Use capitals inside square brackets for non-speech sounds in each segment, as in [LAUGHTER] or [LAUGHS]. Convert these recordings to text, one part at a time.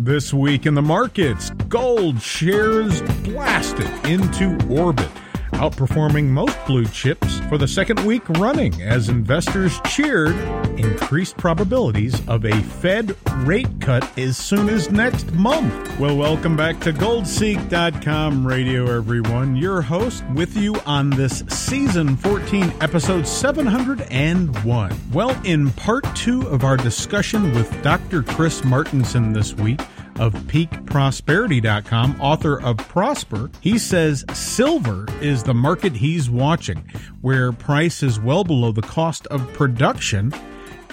This week in the markets, gold shares blasted into orbit, outperforming most blue chips for the second week running as investors cheered increased probabilities of a Fed rate cut as soon as next month. Well, welcome back to goldseek.com radio everyone. Your host with you on this season 14 episode 701. Well, in part 2 of our discussion with Dr. Chris Martenson this week, of peakprosperity.com, author of Prosper, he says silver is the market he's watching, where price is well below the cost of production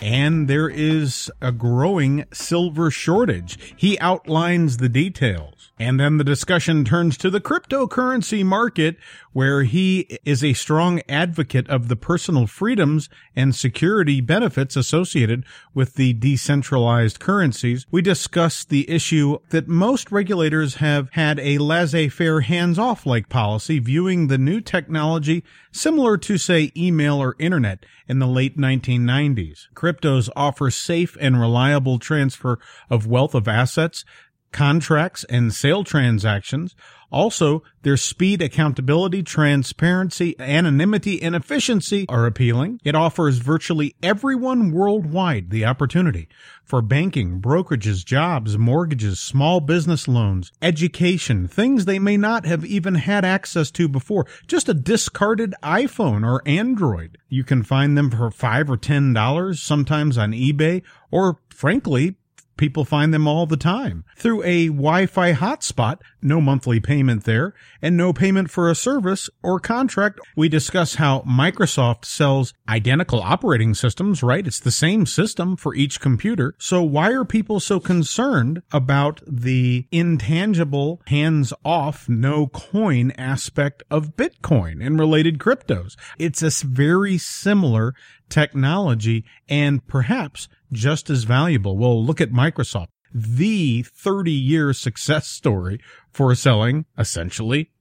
and there is a growing silver shortage. He outlines the details. And then the discussion turns to the cryptocurrency market, where he is a strong advocate of the personal freedoms and security benefits associated with the decentralized currencies. We discuss the issue that most regulators have had a laissez-faire hands-off like policy, viewing the new technology similar to, say, email or internet in the late 1990s. Cryptos offer safe and reliable transfer of wealth of assets contracts, and sale transactions. Also, their speed, accountability, transparency, anonymity, and efficiency are appealing. It offers virtually everyone worldwide the opportunity for banking, brokerages, jobs, mortgages, small business loans, education, things they may not have even had access to before. Just a discarded iPhone or Android. You can find them for five or ten dollars, sometimes on eBay, or frankly, People find them all the time through a Wi-Fi hotspot, no monthly payment there, and no payment for a service or contract. We discuss how Microsoft sells identical operating systems, right? It's the same system for each computer. So why are people so concerned about the intangible, hands-off, no coin aspect of Bitcoin and related cryptos? It's a very similar technology and perhaps just as valuable. Well, look at Microsoft, the 30 year success story for selling essentially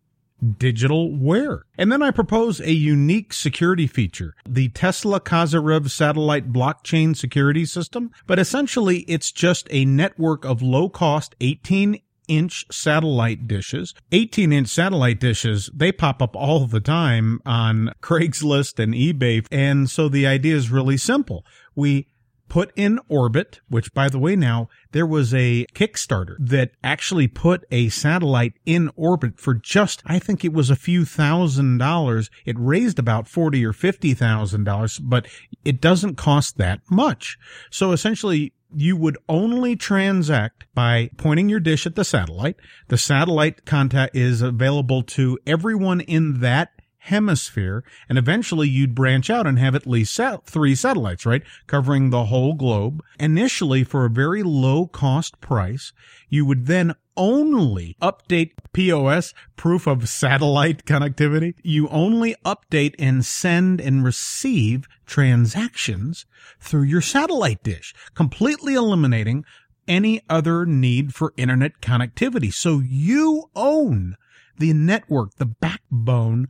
digital wear. And then I propose a unique security feature, the Tesla Kazarev satellite blockchain security system. But essentially, it's just a network of low cost 18 inch satellite dishes. 18 inch satellite dishes, they pop up all the time on [LAUGHS] Craigslist and eBay. And so the idea is really simple. We put in orbit, which by the way, now there was a Kickstarter that actually put a satellite in orbit for just, I think it was a few thousand dollars. It raised about 40 or $50,000, but it doesn't cost that much. So essentially, you would only transact by pointing your dish at the satellite. The satellite contact is available to everyone in that hemisphere, and eventually you'd branch out and have at least three satellites, right? Covering the whole globe. Initially, for a very low cost price, you would then only update POS, proof of satellite connectivity. You only update and send and receive transactions through your satellite dish, completely eliminating any other need for internet connectivity. So you own the network, the backbone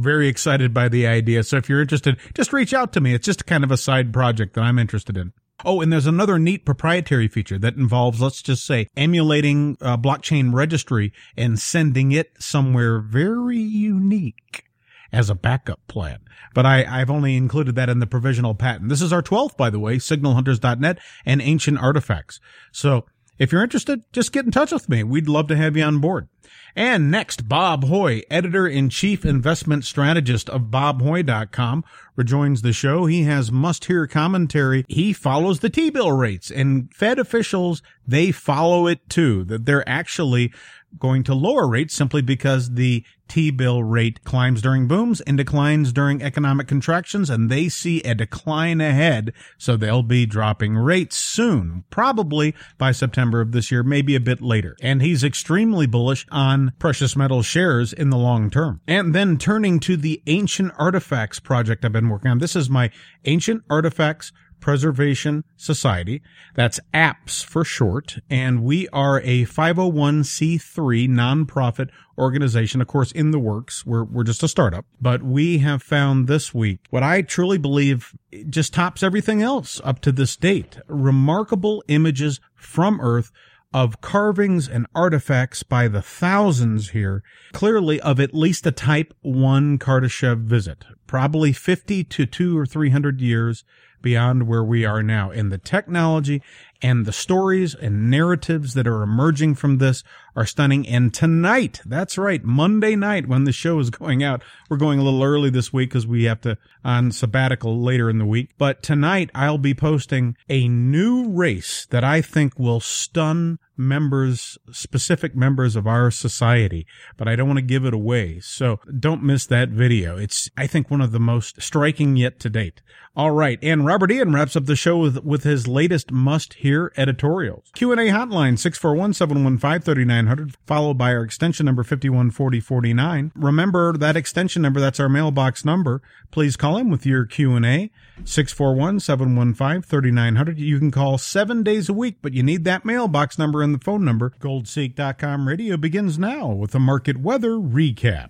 very excited by the idea. So if you're interested, just reach out to me. It's just kind of a side project that I'm interested in. Oh, and there's another neat proprietary feature that involves, let's just say, emulating a blockchain registry and sending it somewhere very unique as a backup plan. But I, I've only included that in the provisional patent. This is our 12th, by the way, signalhunters.net and ancient artifacts. So if you're interested, just get in touch with me. We'd love to have you on board. And next, Bob Hoye, editor in chief investment strategist of bobhoy.com, rejoins the show. He has must hear commentary. He follows the T-bill rates and Fed officials, they follow it too, that they're actually going to lower rates simply because the T-bill rate climbs during booms and declines during economic contractions, and they see a decline ahead, so they'll be dropping rates soon, probably by September of this year, maybe a bit later. And he's extremely bullish on precious metal shares in the long term. And then turning to the Ancient Artifacts project I've been working on. This is my Ancient Artifacts Preservation Society. That's APPS for short. And we are a 501c3 nonprofit organization, of course, in the works. We're, we're just a startup, but we have found this week what I truly believe just tops everything else up to this date. Remarkable images from Earth of carvings and artifacts by the thousands here, clearly of at least a type 1 Kardashev visit, probably 50 to 2 or 300 years beyond where we are now. And the technology and the stories and narratives that are emerging from this are stunning. And tonight, that's right, Monday night when the show is going out, we're going a little early this week because we have to on sabbatical later in the week. But tonight I'll be posting a new race that I think will stun members, specific members of our society, but I don't want to give it away. So don't miss that video. It's, I think, one of the most striking yet to date. All right. And Robert Ian wraps up the show with, with his latest must hear editorials. Q&A hotline 641-715-3900 followed by our extension number 514049. Remember that extension number. That's our mailbox number. Please call in with your Q&A 641-715-3900. You can call seven days a week, but you need that mailbox number and the phone number. Goldseek.com radio begins now with a market weather recap.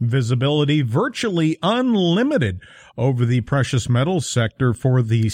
Visibility virtually unlimited over the precious metals sector for the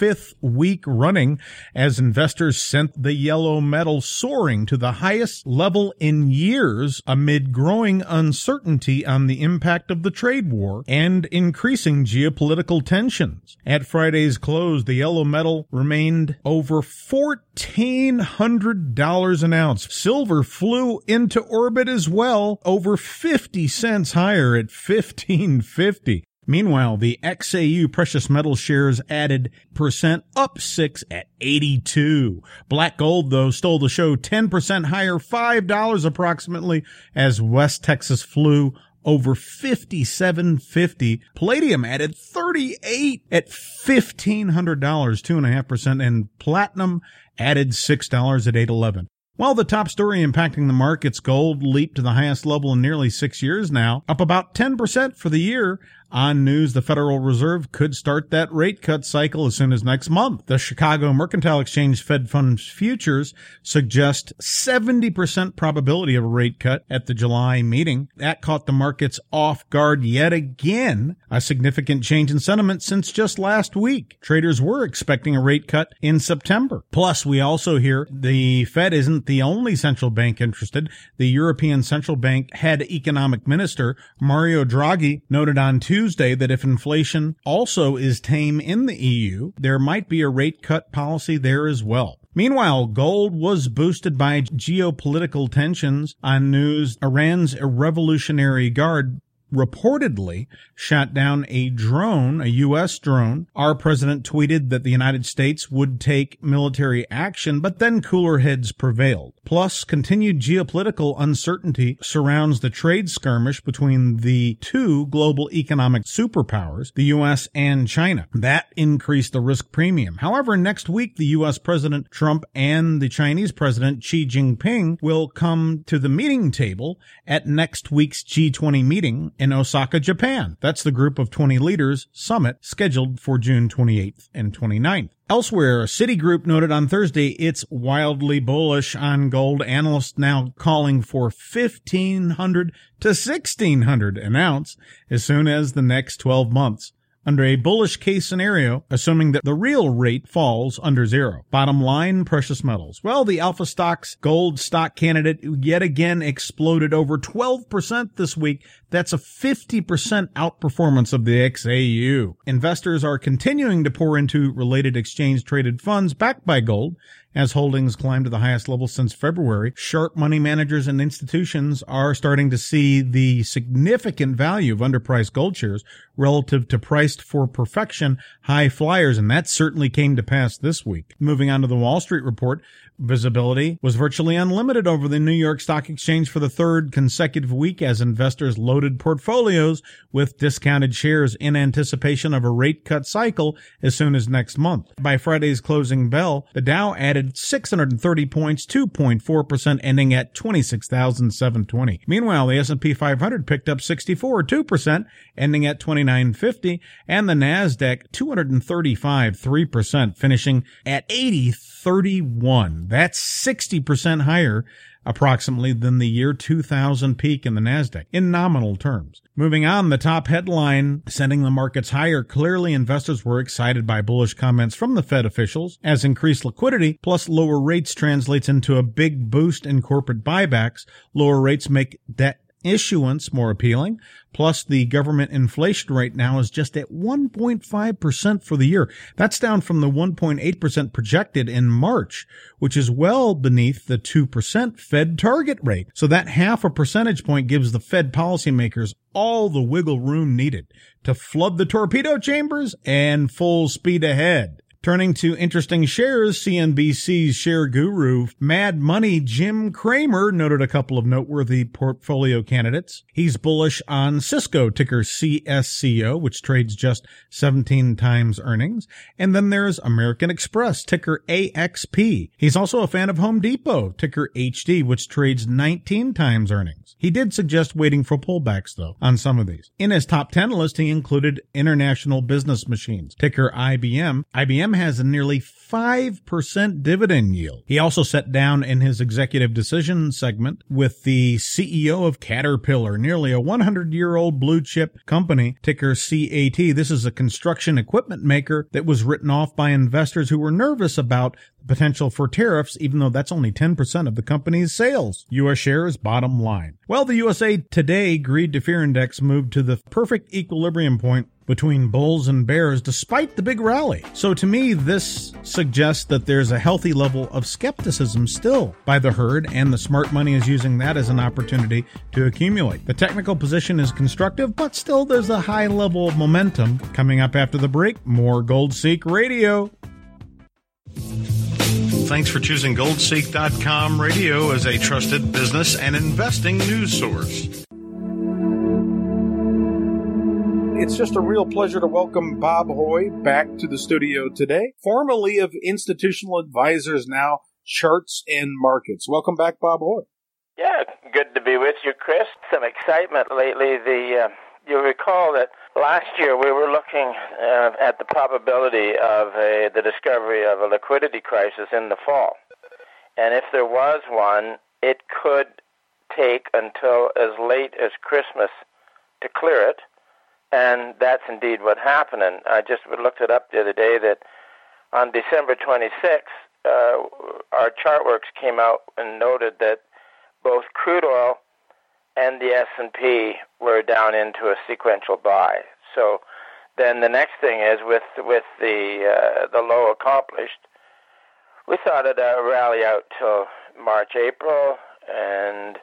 fifth week running as investors sent the yellow metal soaring to the highest level in years amid growing uncertainty on the impact of the trade war and increasing geopolitical tensions. At Friday's close, the yellow metal remained over $1,400 an ounce. Silver flew into orbit as well, over 50 cents higher at 1550. Meanwhile, the XAU precious metal shares added percent up six at 82. Black gold, though, stole the show 10% higher, $5 approximately, as West Texas flew over 5750. Palladium added 38 at $1,500, 2.5%, and platinum added $6 at 811. Well, the top story impacting the markets, gold leaped to the highest level in nearly six years now, up about 10% for the year on news, the Federal Reserve could start that rate cut cycle as soon as next month. The Chicago Mercantile Exchange Fed Funds futures suggest 70% probability of a rate cut at the July meeting. That caught the markets off guard yet again, a significant change in sentiment since just last week. Traders were expecting a rate cut in September. Plus, we also hear the Fed isn't the only central bank interested. The European Central Bank head economic minister, Mario Draghi, noted on Tuesday Tuesday that if inflation also is tame in the EU, there might be a rate cut policy there as well. Meanwhile, gold was boosted by geopolitical tensions on news Iran's Revolutionary Guard reportedly shot down a drone, a U.S. drone. Our president tweeted that the United States would take military action, but then cooler heads prevailed. Plus, continued geopolitical uncertainty surrounds the trade skirmish between the two global economic superpowers, the U.S. and China. That increased the risk premium. However, next week, the U.S. President Trump and the Chinese President Xi Jinping will come to the meeting table at next week's G20 meeting in Osaka, Japan. That's the group of 20 leaders summit scheduled for June 28th and 29th. Elsewhere, a Citigroup noted on Thursday it's wildly bullish on gold. Analysts now calling for 1500 to 1600 an ounce as soon as the next 12 months under a bullish case scenario, assuming that the real rate falls under zero. Bottom line, precious metals. Well, the Alpha Stocks gold stock candidate yet again exploded over 12% this week. That's a 50% outperformance of the XAU. Investors are continuing to pour into related exchange traded funds backed by gold as holdings climb to the highest level since February, sharp money managers and institutions are starting to see the significant value of underpriced gold shares relative to priced for perfection high flyers, and that certainly came to pass this week. Moving on to the Wall Street report, visibility was virtually unlimited over the New York Stock Exchange for the third consecutive week as investors loaded portfolios with discounted shares in anticipation of a rate cut cycle as soon as next month. By Friday's closing bell, the Dow added 630 points, 2.4%, ending at 26,720. Meanwhile, the S&P 500 picked up 64, 2%, ending at 2950, and the Nasdaq 235, 3%, finishing at 8031. That's 60% higher approximately than the year 2000 peak in the Nasdaq in nominal terms. Moving on, the top headline sending the markets higher. Clearly, investors were excited by bullish comments from the Fed officials as increased liquidity plus lower rates translates into a big boost in corporate buybacks. Lower rates make debt issuance more appealing. Plus, the government inflation rate now is just at 1.5% for the year. That's down from the 1.8% projected in March, which is well beneath the 2% Fed target rate. So that half a percentage point gives the Fed policymakers all the wiggle room needed to flood the torpedo chambers and full speed ahead. Turning to interesting shares, CNBC's share guru, Mad Money Jim Cramer, noted a couple of noteworthy portfolio candidates. He's bullish on Cisco, ticker CSCO, which trades just 17 times earnings. And then there's American Express, ticker AXP. He's also a fan of Home Depot, ticker HD, which trades 19 times earnings. He did suggest waiting for pullbacks, though, on some of these. In his top 10 list, he included International Business Machines, ticker IBM. IBM has a nearly 5% dividend yield. He also sat down in his executive decision segment with the CEO of Caterpillar, nearly a 100 year old blue chip company, ticker CAT. This is a construction equipment maker that was written off by investors who were nervous about the potential for tariffs, even though that's only 10% of the company's sales. U.S. shares bottom line. Well, the USA Today Greed to Fear Index moved to the perfect equilibrium point between bulls and bears despite the big rally. So to me, this suggests that there's a healthy level of skepticism still by the herd, and the smart money is using that as an opportunity to accumulate. The technical position is constructive, but still there's a high level of momentum. Coming up after the break, more Gold Seek Radio. Thanks for choosing goldseek.com radio as a trusted business and investing news source. It's just a real pleasure to welcome Bob Hoye back to the studio today, formerly of Institutional Advisors, now Charts and Markets. Welcome back, Bob Hoye. Yeah, good to be with you, Chris. Some excitement lately. The uh, you recall that last year we were looking uh, at the probability of a, the discovery of a liquidity crisis in the fall, and if there was one, it could take until as late as Christmas to clear it and that's indeed what happened. And I just looked it up the other day that on December 26th, uh, our ChartWorks came out and noted that both crude oil and the S&P were down into a sequential buy. So then the next thing is with with the uh, the low accomplished, we thought it'd uh, rally out till March, April, and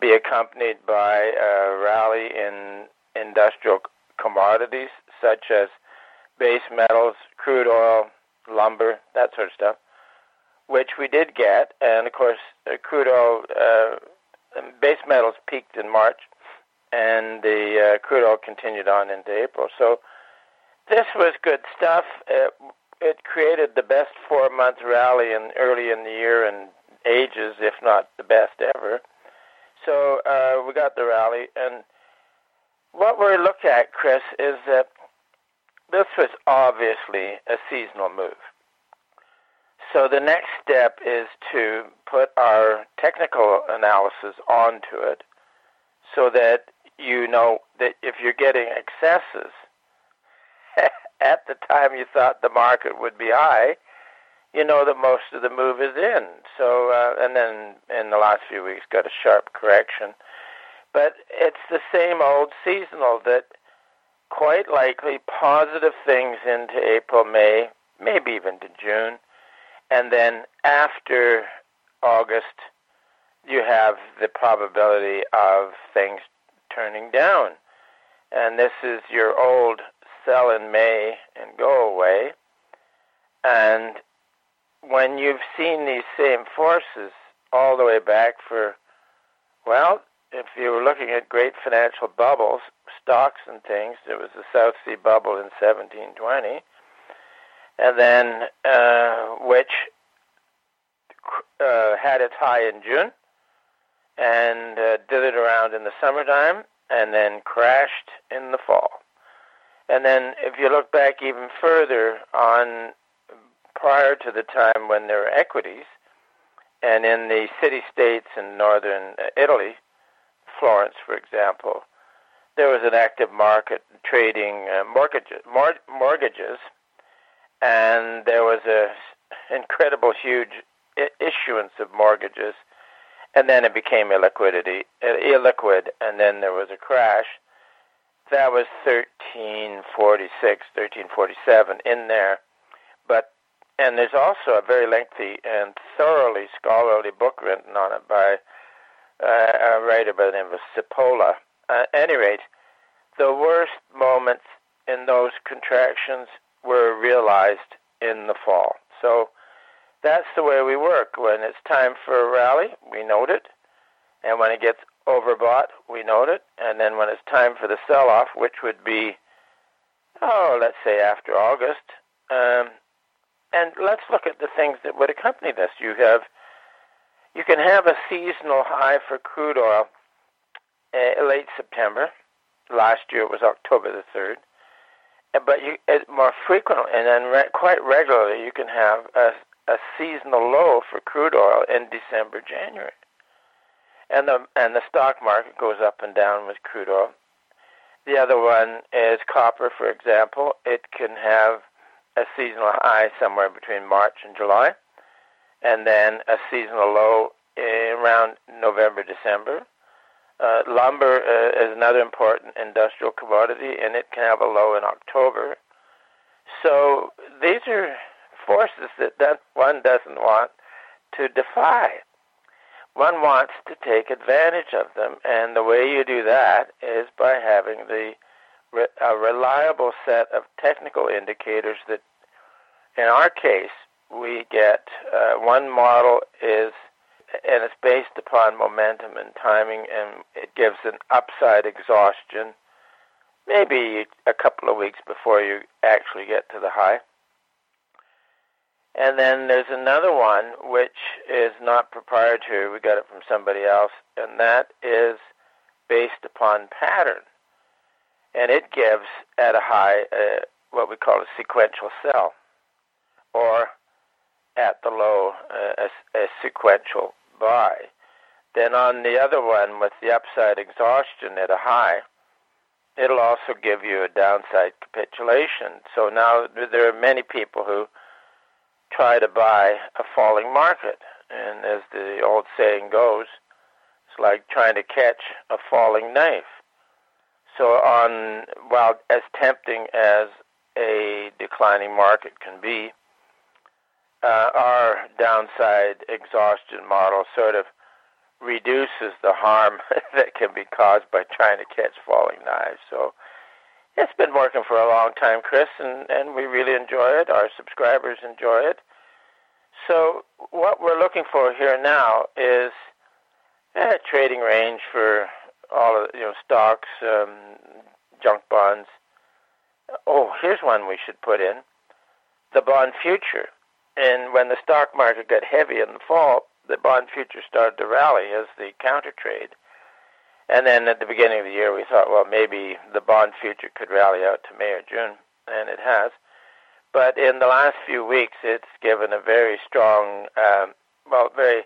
be accompanied by a rally in industrial commodities such as base metals, crude oil, lumber, that sort of stuff, which we did get. And of course, uh, crude oil, uh, base metals peaked in March, and the uh, crude oil continued on into April. So this was good stuff. It, it created the best four month rally in early in the year in ages, if not the best ever. So uh, we got the rally, and what we look at, Chris, is that this was obviously a seasonal move. So the next step is to put our technical analysis onto it so that you know that if you're getting excesses [LAUGHS] at the time you thought the market would be high, you know that most of the move is in. So, uh, and then in the last few weeks, got a sharp correction. But it's the same old seasonal that quite likely positive things into April, May, maybe even to June. And then after August, you have the probability of things turning down. And this is your old sell in May and go away. And when you've seen these same forces all the way back for, well, if you were looking at great financial bubbles, stocks and things, there was the South Sea bubble in 1720, and then uh, which uh, had its high in June and uh, did it around in the summertime and then crashed in the fall. And then if you look back even further on prior to the time when there were equities, And in the city states in northern uh, Italy, Florence, for example, there was an active market trading uh, mortgages, mor- mortgages, and there was a [LAUGHS] incredible, huge I- issuance of mortgages, and then it became illiquidity, uh, illiquid, and then there was a crash. That was 1346, 1347 in there, but and there's also a very lengthy and thoroughly scholarly book written on it by uh, a writer by the name of Cipolla. At any rate, the worst moments in those contractions were realized in the fall. So that's the way we work. When it's time for a rally, we note it. And when it gets overbought, we note it. And then when it's time for the sell off, which would be, oh, let's say after August, um, and let's look at the things that would accompany this. You have, you can have a seasonal high for crude oil uh, late September. Last year it was October the third. But you, more frequently and then re- quite regularly, you can have a, a seasonal low for crude oil in December, January, and the and the stock market goes up and down with crude oil. The other one is copper, for example. It can have a seasonal high somewhere between March and July, and then a seasonal low around November, December. Uh, lumber uh, is another important industrial commodity, and it can have a low in October. So these are forces that, one doesn't want to defy. One wants to take advantage of them, and the way you do that is by having the a reliable set of technical indicators that, in our case, we get. Uh, one model is, and it's based upon momentum and timing, and it gives an upside exhaustion, maybe a couple of weeks before you actually get to the high. And then there's another one which is not proprietary. We got it from somebody else, and that is based upon pattern and it gives at a high uh, what we call a sequential sell, or at the low uh, a, a sequential buy. Then on the other one with the upside exhaustion at a high, it'll also give you a downside capitulation. So now there are many people who try to buy a falling market, and as the old saying goes, it's like trying to catch a falling knife. So on while as tempting as a declining market can be, uh, our downside exhaustion model sort of reduces the harm [LAUGHS] that can be caused by trying to catch falling knives. So it's been working for a long time, Chris, and, and we really enjoy it. Our subscribers enjoy it. So what we're looking for here now is a trading range for all of you know stocks, um, junk bonds. Oh, here's one we should put in: the bond future. And when the stock market got heavy in the fall, the bond future started to rally as the counter trade. And then at the beginning of the year, we thought, well, maybe the bond future could rally out to May or June, and it has. But in the last few weeks, it's given a very strong, um, well, very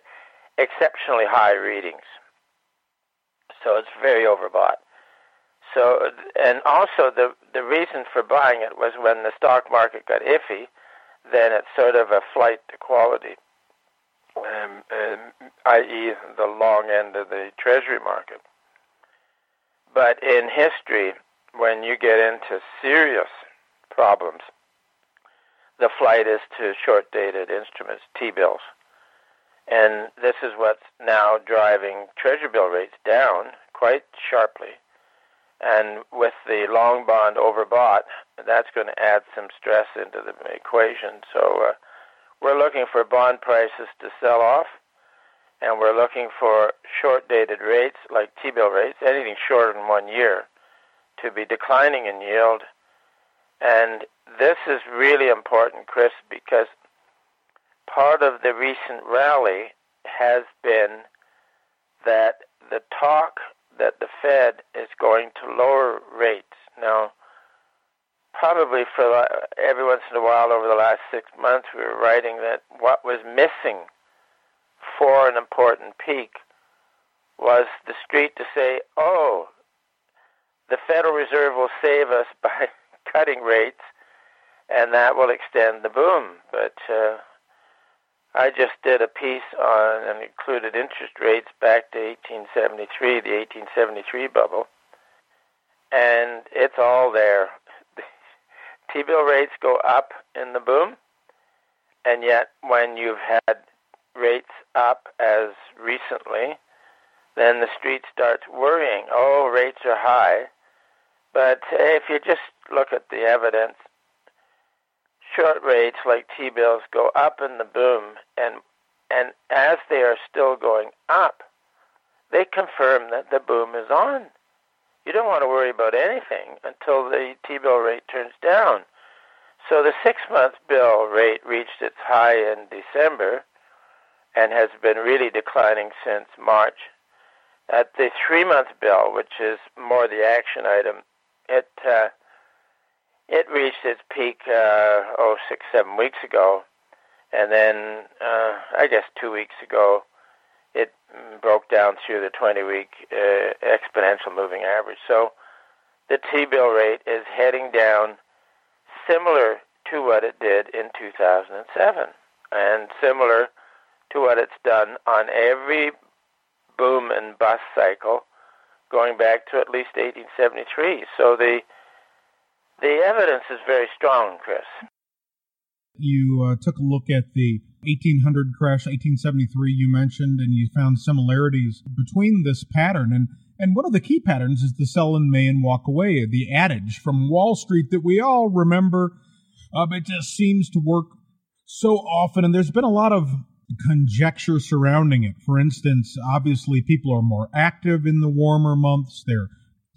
exceptionally high readings so it's very overbought. So, and also the the reason for buying it was when the stock market got iffy, then it's sort of a flight to quality, um, um, i.e., the long end of the treasury market. But in history, when you get into serious problems, the flight is to short dated instruments, T bills. And this is what's now driving treasury bill rates down quite sharply. And with the long bond overbought, that's going to add some stress into the equation. So uh, we're looking for bond prices to sell off, and we're looking for short dated rates, like T bill rates, anything shorter than one year, to be declining in yield. And this is really important, Chris, because part of the recent rally has been that the talk that the Fed is going to lower rates. Now, probably for every once in a while over the last six months, we were writing that what was missing for an important peak was the street to say, oh, the Federal Reserve will save us [LAUGHS] by cutting rates, and that will extend the boom. But uh, I just did a piece on and included interest rates back to 1873, the 1873 bubble, and it's all there. T-bill rates go up in the boom, and yet when you've had rates up as recently, then the street starts worrying. Oh, rates are high. But if you just look at the evidence, short rates like T-bills go up in the boom, and and as they are still going up, they confirm that the boom is on. You don't want to worry about anything until the T-bill rate turns down. So the six-month bill rate reached its high in December and has been really declining since March. At the three-month bill, which is more the action item, it uh, it reached its peak uh, oh six seven weeks ago, and then uh, I guess two weeks ago, broke down through the 20-week uh, exponential moving average. So the T-bill rate is heading down, similar to what it did in 2007, and similar to what it's done on every boom and bust cycle going back to at least 1873. So the the evidence is very strong, Chris. You uh, took a look at the 1800 crash, 1873 you mentioned, and you found similarities between this pattern. And, and one of the key patterns is the sell in May and walk away, the adage from Wall Street that we all remember. Um, it just seems to work so often, and there's been a lot of conjecture surrounding it. For instance, obviously, people are more active in the warmer months. They're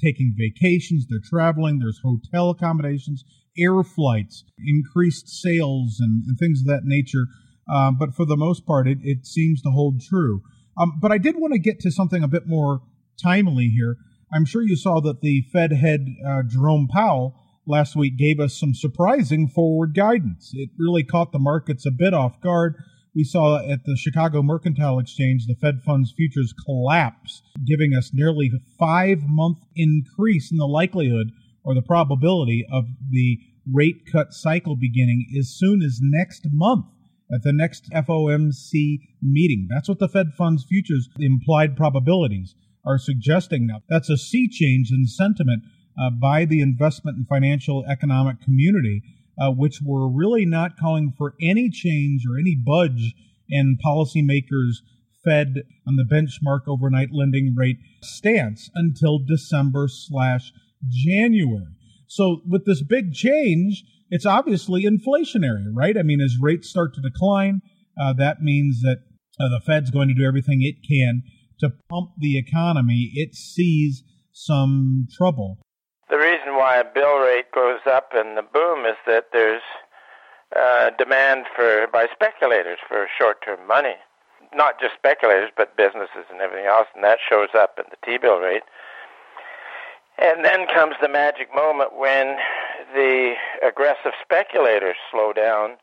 taking vacations, they're traveling, there's hotel accommodations, air flights, increased sales, and, and things of that nature. Um, but for the most part, it, it seems to hold true. Um, but I did want to get to something a bit more timely here. I'm sure you saw that the Fed head, uh, Jerome Powell, last week gave us some surprising forward guidance. It really caught the markets a bit off guard we saw at the Chicago Mercantile Exchange the Fed funds futures collapse, giving us nearly a five month increase in the likelihood or the probability of the rate cut cycle beginning as soon as next month at the next FOMC meeting. That's what the Fed funds futures implied probabilities are suggesting now. That's a sea change in sentiment uh, by the investment and financial economic community uh, which were really not calling for any change or any budge in policymakers' Fed on the benchmark overnight lending rate stance until December slash January. So with this big change, it's obviously inflationary, right? I mean, as rates start to decline, uh, that means that uh, the Fed's going to do everything it can to pump the economy. It sees some trouble the reason why a bill rate goes up in the boom is that there's uh, demand for by speculators for short-term money, not just speculators, but businesses and everything else, and that shows up in the T-bill rate. And then comes the magic moment when the aggressive speculators slow down,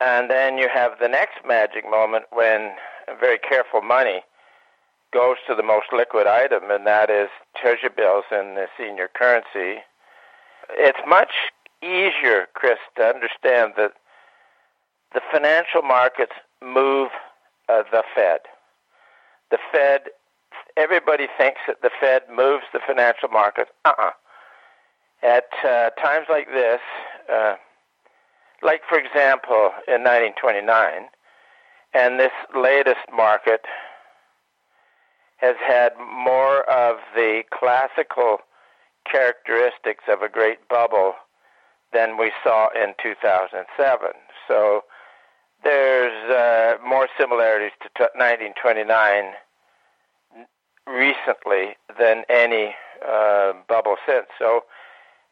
and then you have the next magic moment when very careful money goes to the most liquid item, and that is treasury bills and the senior currency. It's much easier, Chris, to understand that the financial markets move uh, the Fed. The Fed, everybody thinks that the Fed moves the financial markets. Uh-uh. At uh, times like this, uh, like for example in 1929, and this latest market has had more of the classical characteristics of a great bubble than we saw in 2007. So there's uh, more similarities to t- 1929 recently than any uh, bubble since. So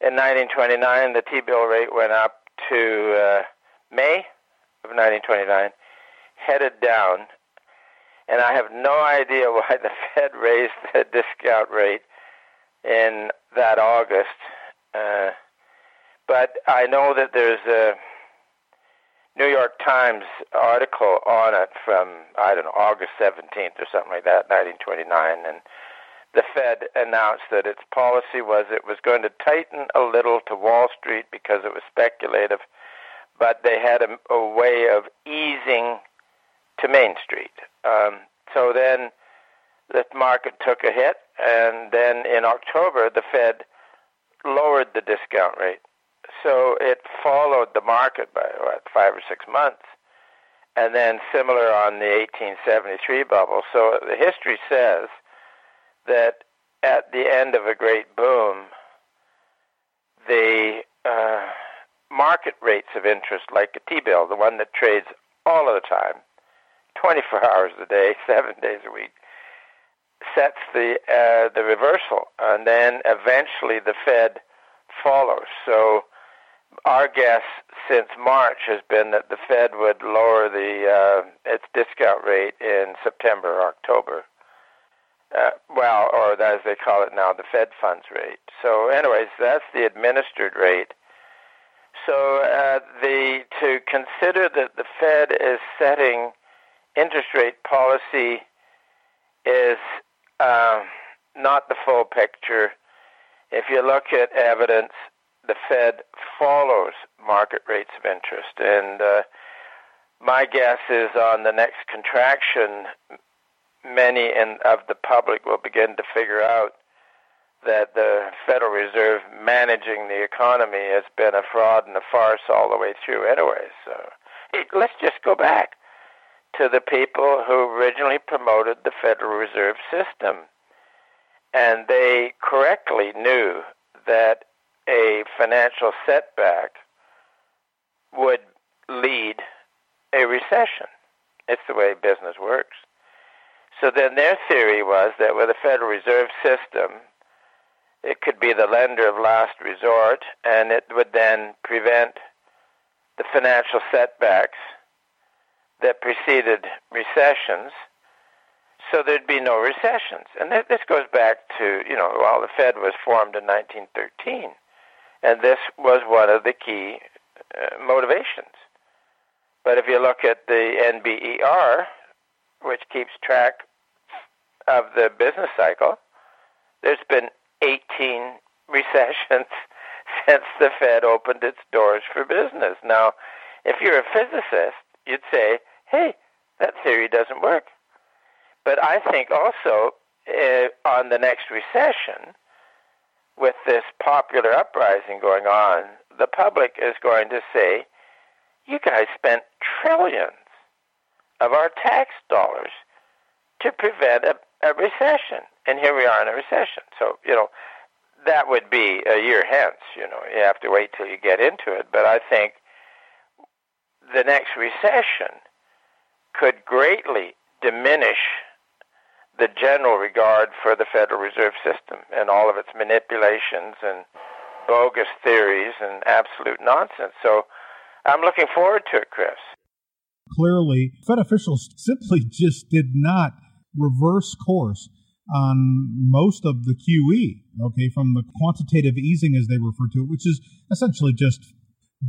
in 1929, the T-bill rate went up to uh, May of 1929, headed down and I have no idea [LAUGHS] why the Fed raised the discount rate in that August. Uh, but I know that there's a New York Times article on it from I don't know August 17th or something like that, 1929, and the Fed announced that its policy was it was going to tighten a little to Wall Street because it was speculative, but they had a, a way of easing to Main Street. Um, so then the market took a hit, and then in October the Fed lowered the discount rate. So it followed the market by what, five or six months, and then similar on the 1873 bubble. So the history says that at the end of a great boom, the uh, market rates of interest, like a T-bill, the one that trades all of the time, 24 [LAUGHS] hours a day, seven days a week, sets the uh, the reversal, and then eventually the Fed follows. So our guess since March has been that the Fed would lower the uh, its discount rate in September or October uh, well, or as they call it now, the Fed funds rate. So, anyways, that's the administered rate. So, uh, the to consider that the Fed is setting interest rate policy is uh, not the full picture. If you look at evidence, the Fed follows market rates of interest, and uh, my guess is on the next contraction, many in, of the public will begin to figure out that the Federal Reserve managing the economy has been a fraud and a farce all the way through anyway. So let's just go back to the people who originally promoted the Federal Reserve System. And they correctly knew that a financial setback would lead a recession. It's the way business works. So then their theory was that with a Federal Reserve System, it could be the lender of last resort, and it would then prevent the financial setbacks that preceded recessions, so there'd be no recessions. And this goes back to, you know, well, the Fed was formed in 1913, and this was one of the key uh, motivations. But if you look at the NBER, which keeps track of the business cycle, there's been 18 [LAUGHS] recessions [LAUGHS] since the Fed opened its doors for business. Now, if you're a physicist, you'd say, hey, that theory doesn't work. But I think also uh, on the next recession, with this popular uprising going on, the public is going to say, you guys spent trillions of our tax dollars to prevent a, a recession. And here we are in a recession. So, you know, that would be a year hence. You know, you have to wait till you get into it. But I think the next recession could greatly diminish the general regard for the Federal Reserve System and all of its manipulations and bogus theories and absolute nonsense. So I'm looking forward to it, Chris. Clearly, Fed officials simply just did not reverse course on most of the QE, okay, from the quantitative easing as they refer to it, which is essentially just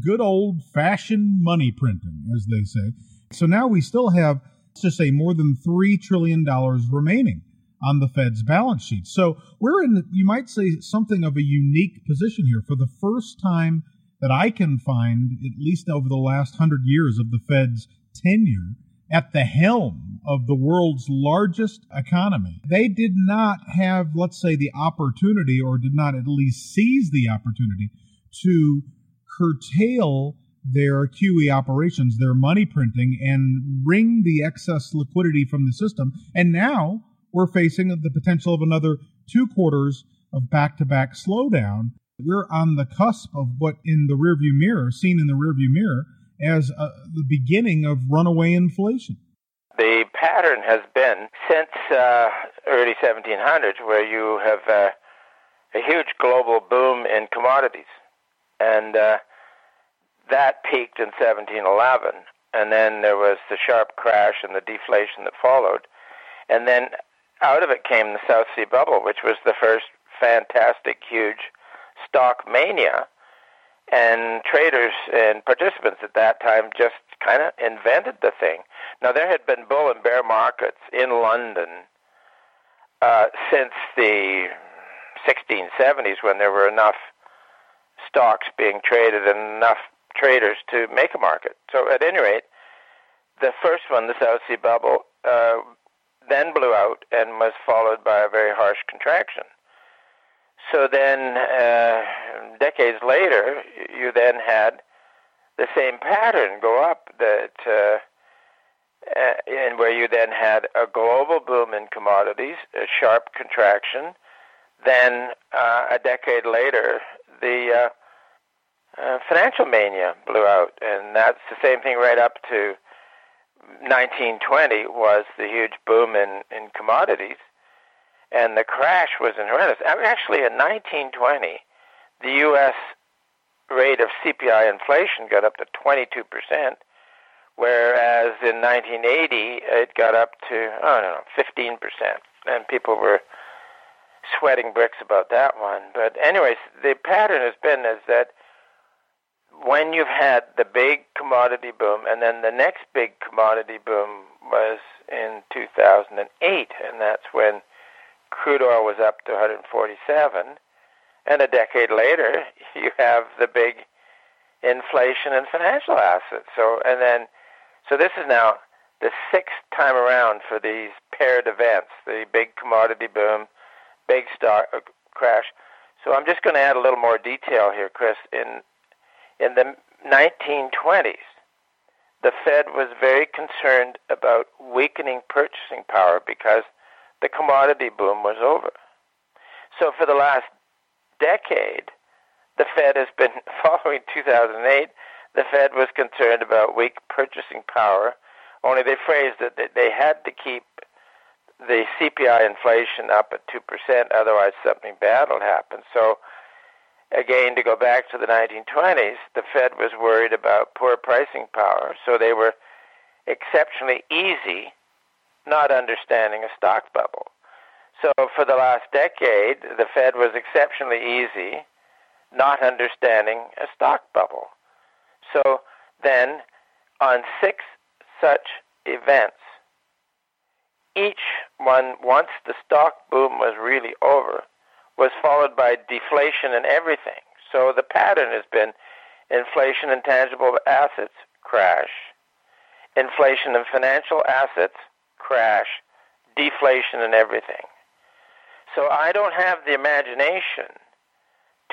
good old fashioned money printing, as they say. So now we still have, let's say, more than $3 trillion remaining on the Fed's balance sheet. So we're in, you might say, something of a unique position here. For the first time that I can find, at least over the last hundred years of the Fed's tenure, at the helm of the world's largest economy. They did not have, let's say, the opportunity or did not at least seize the opportunity to curtail their QE operations, their money printing, and wring the excess liquidity from the system. And now we're facing the potential of another two quarters of back to back slowdown. We're on the cusp of what in the rearview mirror, seen in the rearview mirror, as uh, the beginning of runaway inflation. The pattern has been since uh, early 1700s where you have uh, a huge global boom in commodities. And uh, that peaked in 1711. And then there was the sharp crash and the deflation that followed. And then out of it came the South Sea bubble, which was the first fantastic, huge stock mania And traders and participants at that time just kind of invented the thing. Now, there had been bull and bear markets in London uh, since the 1670s when there were enough stocks being traded and enough traders to make a market. So, at any rate, the first one, the South Sea bubble, uh, then blew out and was followed by a very harsh contraction. So then, uh, decades later, you then had the same pattern go up that, uh, uh, and where you then had a global boom in commodities, a sharp contraction. Then uh, a decade later, the uh, financial mania blew out, and that's the same thing right up to 1920 was the huge boom in, in commodities, and the crash was horrendous. Actually, in 1920, the U.S. rate of CPI inflation got up to 22 percent, whereas in 1980 it got up to I don't know 15 percent, and people were sweating bricks about that one. But anyways, the pattern has been is that when you've had the big commodity boom, and then the next big commodity boom was in 2008, and that's when crude oil was up to 147, and a decade later [LAUGHS] you have the big inflation in financial assets. So, and then, so this is now the sixth time around for these paired events: the big commodity boom, big stock uh, crash. So I'm just going to add a little more detail here, Chris. In in the 1920s, the Fed was very concerned about weakening purchasing power because the commodity boom was over. So for the last decade, the Fed has been [LAUGHS] following 2008. The Fed was concerned about weak purchasing power, only they phrased it that they had to keep the CPI inflation up at 2%, otherwise something bad will happen. So again, to go back to the 1920s, the Fed was worried about poor pricing power, so they were exceptionally easy not understanding a stock bubble. So for the last decade, the Fed was exceptionally easy not understanding a stock bubble. So then, on six such events, each one, once the stock boom was really over, was followed by deflation in everything. So the pattern has been inflation in tangible assets crash, inflation in financial assets crash, deflation in everything. So I don't have the imagination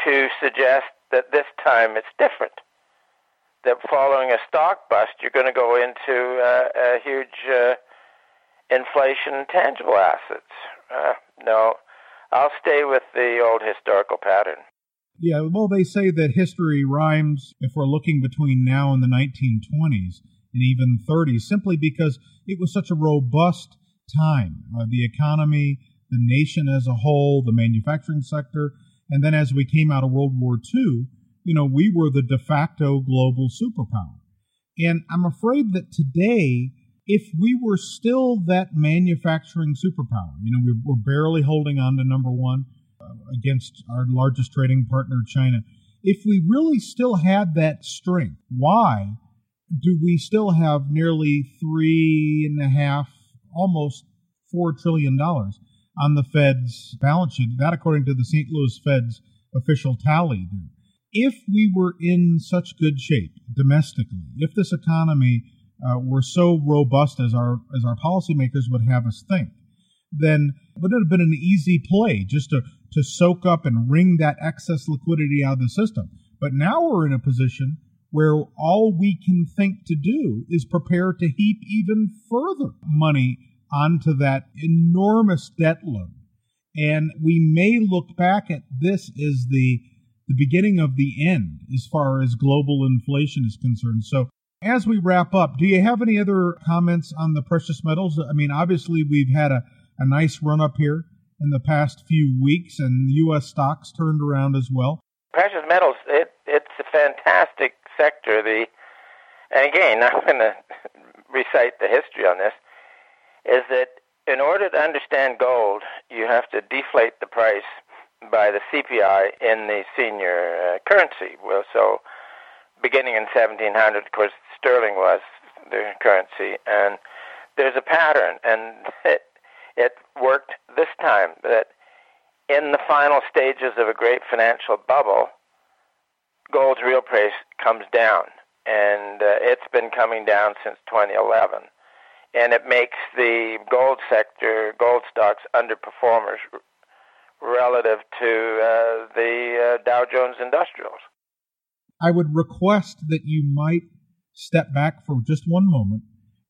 to suggest that this time it's different. That following a stock bust, you're going to go into uh, a huge uh, inflation in tangible assets. Uh, no, I'll stay with the old historical pattern. Yeah, well, they say that history rhymes if we're looking between now and the 1920s and even 30s, simply because it was such a robust time. Uh, the economy, the nation as a whole, the manufacturing sector, and then as we came out of World War II, you know, we were the de facto global superpower. And I'm afraid that today if we were still that manufacturing superpower, you know, we're, barely holding on to number one uh, against our largest trading partner, China. If we really still had that strength, why do we still have nearly three and a half, almost four trillion dollars on the Fed's balance sheet? That, according to the St. Louis Fed's official tally. If we were in such good shape domestically, if this economy uh, were so robust as our as our policymakers would have us think, then would it have been an easy play just to to soak up and wring that excess liquidity out of the system. But now we're in a position where all we can think to do is prepare to heap even further money onto that enormous debt load. And we may look back at this as the the beginning of the end as far as global inflation is concerned. So as we wrap up, do you have any other comments on the precious metals? I mean, obviously, we've had a, a nice run up here in the past few weeks, and U.S. stocks turned around as well. Precious metals, it, it's a fantastic sector. The and again, I'm going to recite the history on this. Is that in order to understand gold, you have to deflate the price by the CPI in the senior uh, currency. Well, so beginning in 1700, of course, sterling was the currency, and there's a pattern, and it, it worked this time that in the final stages of a great financial bubble, gold's real price comes down, and uh, it's been coming down since 2011. And it makes the gold sector, gold stocks, underperformers relative to uh, the uh, Dow Jones Industrials. I would request that you might step back for just one moment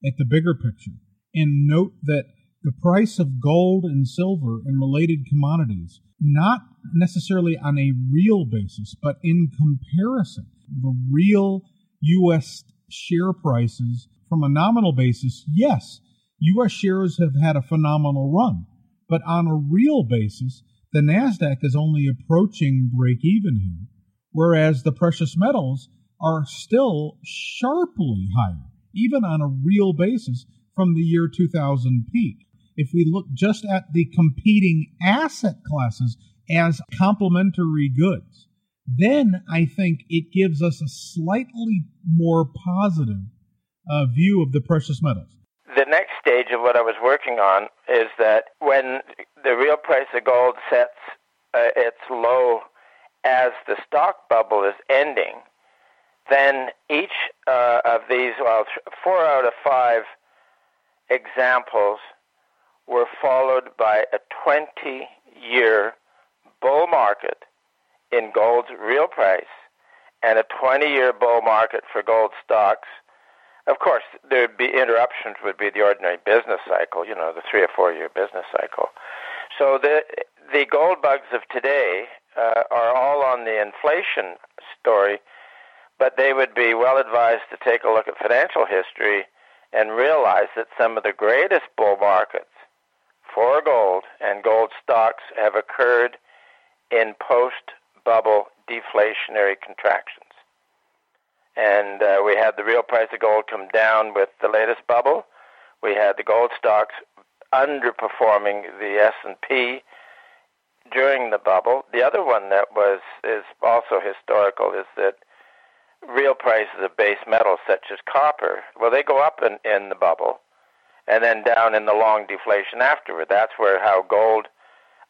at the bigger picture and note that the price of gold and silver and related commodities, not necessarily on a real basis, but in comparison, the real U.S. share prices from a nominal basis, yes, U.S. shares have had a phenomenal run. But on a real basis, the NASDAQ is only approaching break even here, whereas the precious metals are still sharply higher, even on a real basis from the year 2000 peak. If we look just at the competing asset classes as complementary goods, then I think it gives us a slightly more positive uh, view of the precious metals. The next stage of what I was working on is that when the real price of gold sets uh, its low as the stock bubble is ending, then each uh, of these, well, four out of five examples were followed by a 20 year bull market in gold's real price and a 20 year bull market for gold stocks. Of course, there'd be interruptions, would be the ordinary business cycle, you know, the three or four year business cycle. So the, the gold bugs of today uh, are all on the inflation story but they would be well advised to take a look at financial history and realize that some of the greatest bull markets for gold and gold stocks have occurred in post bubble deflationary contractions. And uh, we had the real price of gold come down with the latest bubble. We had the gold stocks underperforming the S&P during the bubble. The other one that was is also historical is that real prices of base metals such as copper, well, they go up in, in the bubble and then down in the long deflation afterward. That's where how gold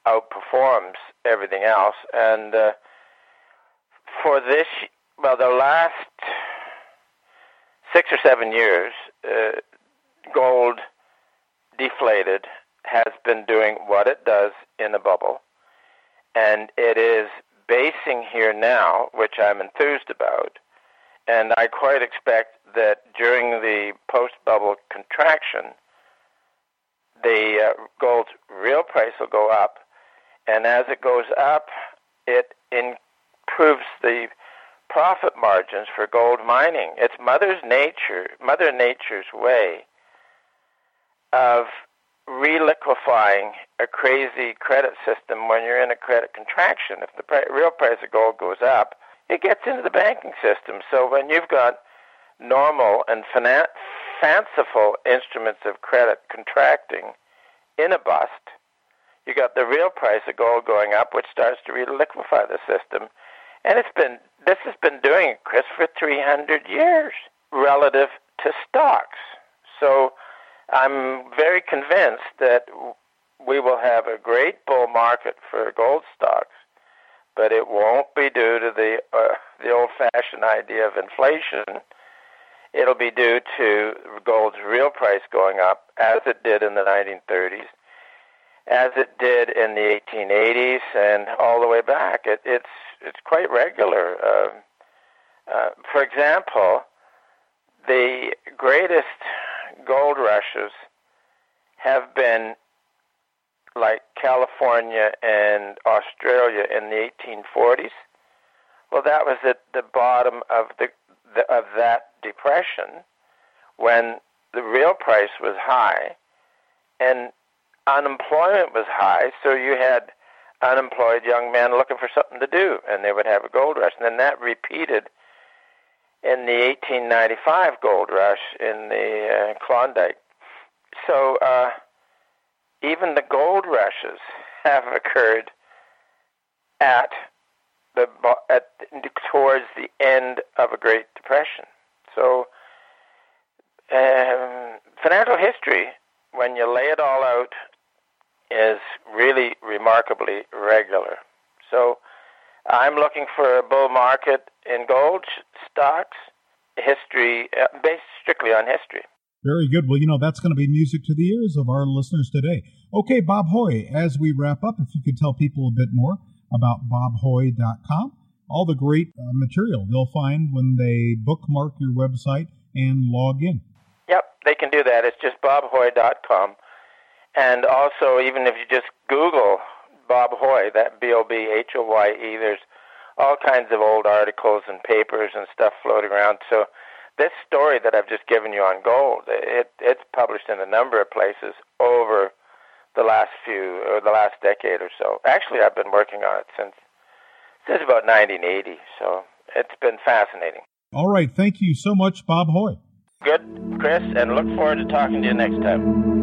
outperforms everything else. And uh, for this, well, the last six or seven years, uh, gold deflated has been doing what it does in a bubble. And it is basing here now, which I'm enthused about, and I quite expect that during the post bubble contraction, the uh, gold's real price will go up. And as it goes up, it improves the profit margins for gold mining. It's Mother's Nature, Mother Nature's way of reliquefying a crazy credit system when you're in a credit contraction. If the real price of gold goes up, it gets into the banking system. So when you've got normal and fina- fanciful instruments of credit contracting in a bust, you got the real price of gold going up, which starts to reliquefy the system. And it's been this has been doing it, Chris, for 300 years relative to stocks. So I'm very convinced that we will have a great bull market for gold stocks but it won't be due to the uh, the old-fashioned idea of inflation. It'll be due to gold's real price going up, as it did in the 1930s, as it did in the 1880s, and all the way back. It, it's it's quite regular. Uh, uh, for example, the greatest gold rushes have been like California and Australia in the 1840s. Well, that was at the bottom of the, the of that depression when the real price was high and unemployment was high, so you had unemployed young men looking for something to do, and they would have a gold rush. And then that repeated in the 1895 gold rush in the uh, Klondike. So uh, even the gold rushes have occurred at the at towards the end of a Great Depression. So, um, financial history, when you lay it all out, is really remarkably regular. So, I'm looking for a bull market in gold stocks, history uh, based strictly on history. Very good. Well, you know, that's going to be music to the ears of our listeners today. Okay, Bob Hoye, as we wrap up, if you could tell people a bit more about bobhoye.com, all the great uh, material they'll find when they bookmark your website and log in. Yep, they can do that. It's just bobhoye.com. And also, even if you just Google Bob Hoye, that B O B H O Y E, there's all kinds of old articles and papers and stuff floating around. So, this story that I've just given you on gold, it, it's published in a number of places over the last few or the last decade or so. Actually, I've been working on it since since about 1980, so it's been fascinating. All right, thank you so much, Bob Hoye. Good, Chris, and look forward to talking to you next time.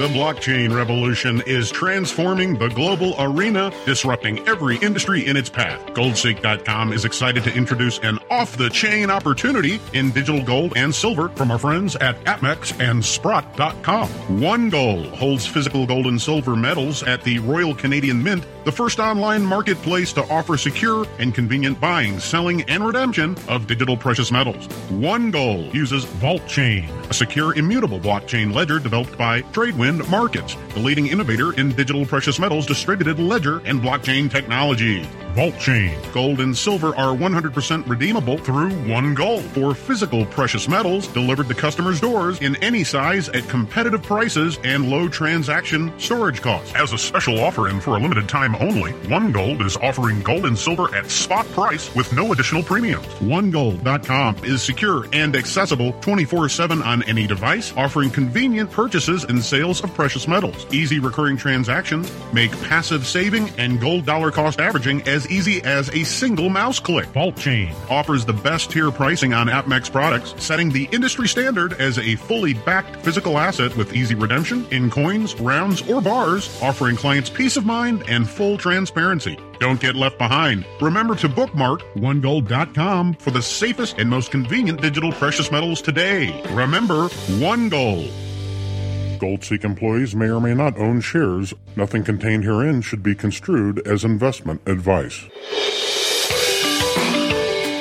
The blockchain revolution is transforming the global arena, disrupting every industry in its path. Goldseek.com is excited to introduce an off the chain opportunity in digital gold and silver from our friends at APMEX and Sprott.com. One Gold holds physical gold and silver medals at the Royal Canadian Mint, the first online marketplace to offer secure and convenient buying, selling, and redemption of digital precious metals. One Gold uses Vault Chain, a secure, immutable blockchain ledger developed by Markets, the leading innovator in digital precious metals, distributed ledger, and blockchain technology. Vault Chain. Gold and silver are 100% redeemable through One Gold for physical precious metals delivered to customers' doors in any size at competitive prices and low transaction storage costs. As a special offer and for a limited time only, One Gold is offering gold and silver at spot price with no additional premiums. OneGold.com is secure and accessible 24-7 on any device, offering convenient purchases and sales of precious metals. Easy recurring transactions make passive saving and gold dollar cost averaging as as easy as a single mouse click. Vault Chain offers the best tier pricing on APMEX products, setting the industry standard as a fully backed physical asset with easy redemption in coins, rounds, or bars, offering clients peace of mind and full transparency. Don't get left behind. Remember to bookmark onegold.com for the safest and most convenient digital precious metals today. Remember, One Gold. Goldseek employees may or may not own shares. Nothing contained herein should be construed as investment advice.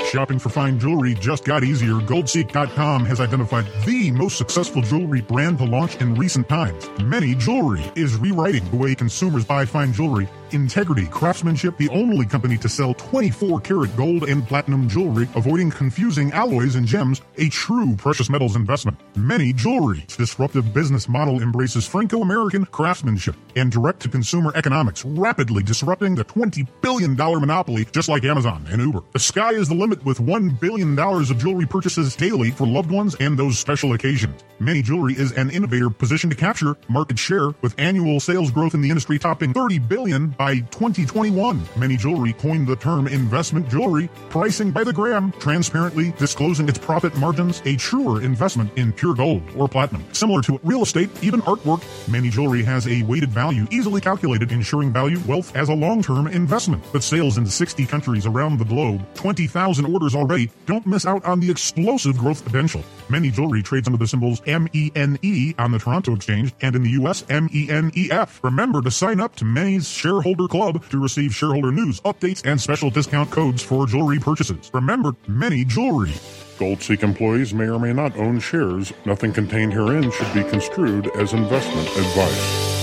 Shopping for fine jewelry just got easier. Goldseek.com has identified the most successful jewelry brand to launch in recent times. MENE Jewelry is rewriting the way consumers buy fine jewelry Integrity Craftsmanship, the only company to sell 24 karat gold and platinum jewelry, avoiding confusing alloys and gems, a true precious metals investment. MENE Jewelry's disruptive business model embraces Franco-American craftsmanship and direct-to-consumer economics, rapidly disrupting the $20 billion monopoly just like Amazon and Uber. The sky is the limit with $1 billion of jewelry purchases daily for loved ones and those special occasions. MENE Jewelry is an innovator positioned to capture market share with annual sales growth in the industry topping 30 billion by 2021. MENE Jewelry coined the term investment jewelry, pricing by the gram, transparently disclosing its profit margins, a truer investment in pure gold or platinum. Similar to real estate, even artwork, MENE Jewelry has a weighted value easily calculated, ensuring value wealth as a long-term investment. With sales in 60 countries around the globe, 20,000 orders already, don't miss out on the explosive growth potential. MENE Jewelry trades under the symbols M-E-N-E on the Toronto Exchange and in the U.S. M-E-N-E-F. Remember to sign up to MENE's Shareholder Club to receive shareholder news, updates, and special discount codes for jewelry purchases. Remember, MENE Jewelry. Goldseek employees may or may not own shares. Nothing contained herein should be construed as investment advice.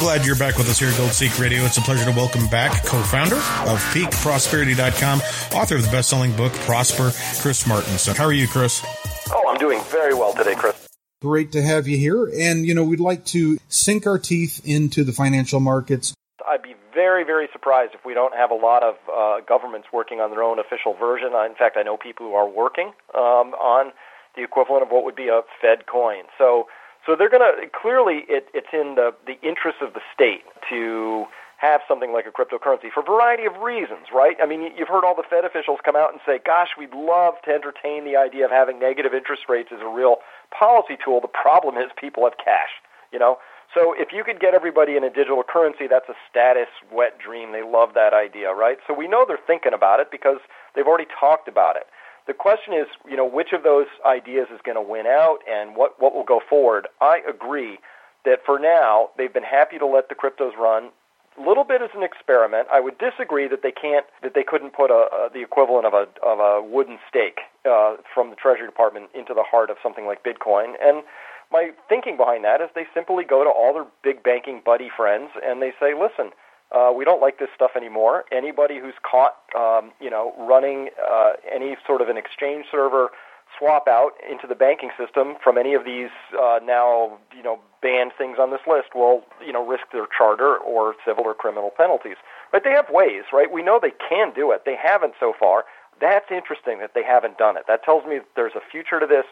Glad you're back with us here at Goldseek Radio. It's a pleasure to welcome back co-founder of PeakProsperity.com, author of the best-selling book Prosper, Chris Martenson. How are you, Chris? Oh, I'm doing very well today, Chris. Great to have you here. And, you know, we'd like to sink our teeth into the financial markets. I'd be very, very surprised if we don't have a lot of uh, governments working on their own official version. In fact, I know people who are working um, on the equivalent of what would be a Fed coin. So so they're going to clearly it, it's in the the interest of the state to have something like a cryptocurrency for a variety of reasons, right? I mean, you've heard all the Fed officials come out and say, gosh, we'd love to entertain the idea of having negative interest rates as a real policy tool. The problem is people have cash, you know? So if you could get everybody in a digital currency, that's a status wet dream. They love that idea, right? So we know they're thinking about it because they've already talked about it. The question is, you know, which of those ideas is going to win out and what, what will go forward? I agree that for now, they've been happy to let the cryptos run a little bit as an experiment. I would disagree that they can't that they couldn't put a, a the equivalent of a of a wooden stake uh, from the Treasury Department into the heart of something like Bitcoin. And my thinking behind that is they simply go to all their big banking buddy friends and they say, listen. Uh, we don't like this stuff anymore. Anybody who's caught, um, you know, running uh, any sort of an exchange server swap out into the banking system from any of these uh, now, you know, banned things on this list will, you know, risk their charter or civil or criminal penalties. But they have ways, right? We know they can do it. They haven't so far. That's interesting that they haven't done it. That tells me that there's a future to this.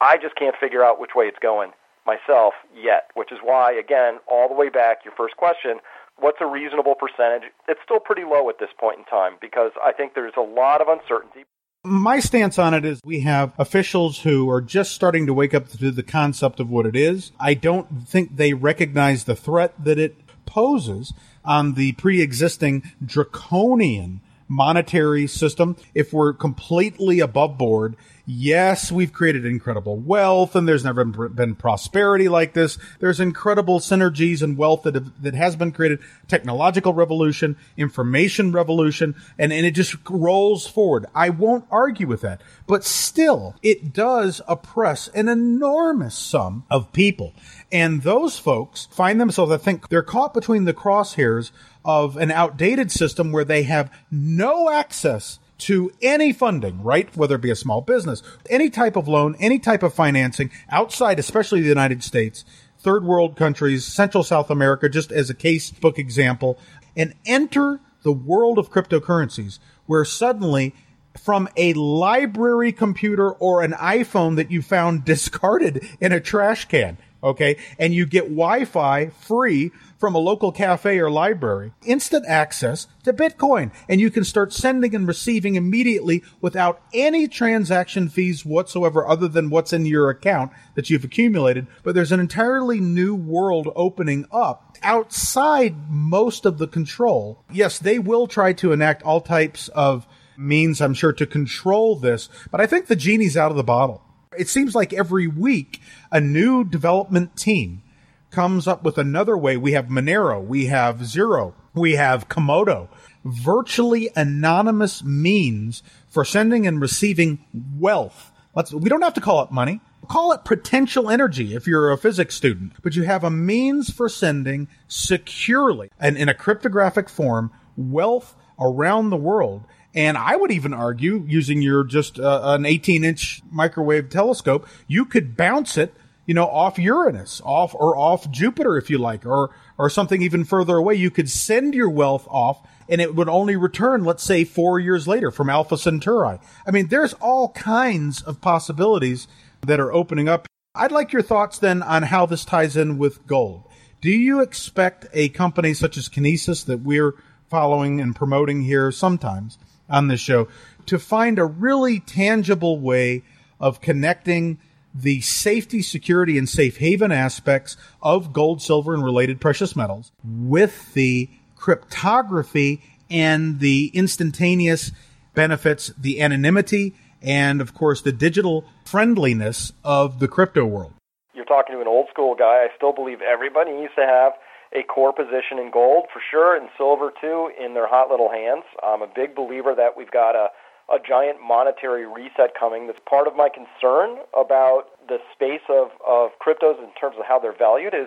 I just can't figure out which way it's going myself yet, which is why, again, all the way back, your first question, what's a reasonable percentage? It's still pretty low at this point in time because I think there's a lot of uncertainty. My stance on it is we have officials who are just starting to wake up to the concept of what it is. I don't think they recognize the threat that it poses on the pre-existing draconian monetary system. If we're completely above board Yes, we've created incredible wealth and there's never been prosperity like this. There's incredible synergies and wealth that, have, that has been created. Technological revolution, information revolution, and, and it just rolls forward. I won't argue with that. But still, it does oppress an enormous sum of people. And those folks find themselves, I think, they're caught between the crosshairs of an outdated system where they have no access to any funding, right? Whether it be a small business, any type of loan, any type of financing outside, especially the United States, third world countries, Central South America, just as a casebook example, and enter the world of cryptocurrencies where suddenly from a library computer or an iPhone that you found [LAUGHS] discarded in a trash can, okay, and you get Wi-Fi free from a local cafe or library, instant access to Bitcoin. And you can start sending and receiving immediately without any transaction fees whatsoever other than what's in your account that you've accumulated. But there's an entirely new world opening up outside most of the control. Yes, they will try to enact all types of means, I'm sure, to control this, but I think the genie's out of the bottle. It seems like every week a new development team comes up with another way. We have Monero, we have Zero, we have Komodo, virtually anonymous means for sending and receiving wealth. Let's, we don't have to call it money. Call it potential energy if you're a physics student, but you have a means for sending securely and in a cryptographic form wealth around the world. And I would even argue, using your just uh, an 18 inch microwave telescope, you could bounce it you know, off Uranus, off or off Jupiter, if you like, or or something even further away. You could send your wealth off, and it would only return, let's say, four years later from Alpha Centauri. I mean, there's all kinds of possibilities that are opening up. I'd like your thoughts then on how this ties in with gold. Do you expect a company such as Kinesis that we're following and promoting here sometimes on this show to find a really tangible way of connecting the safety, security, and safe haven aspects of gold, silver, and related precious metals with the cryptography and the instantaneous benefits, the anonymity, and of course the digital friendliness of the crypto world. You're talking to an old school guy. I still believe everybody needs to have a core position in gold for sure, and silver too, in their hot little hands. I'm a big believer that we've got a a giant monetary reset coming. That's part of my concern about the space of, of cryptos in terms of how they're valued is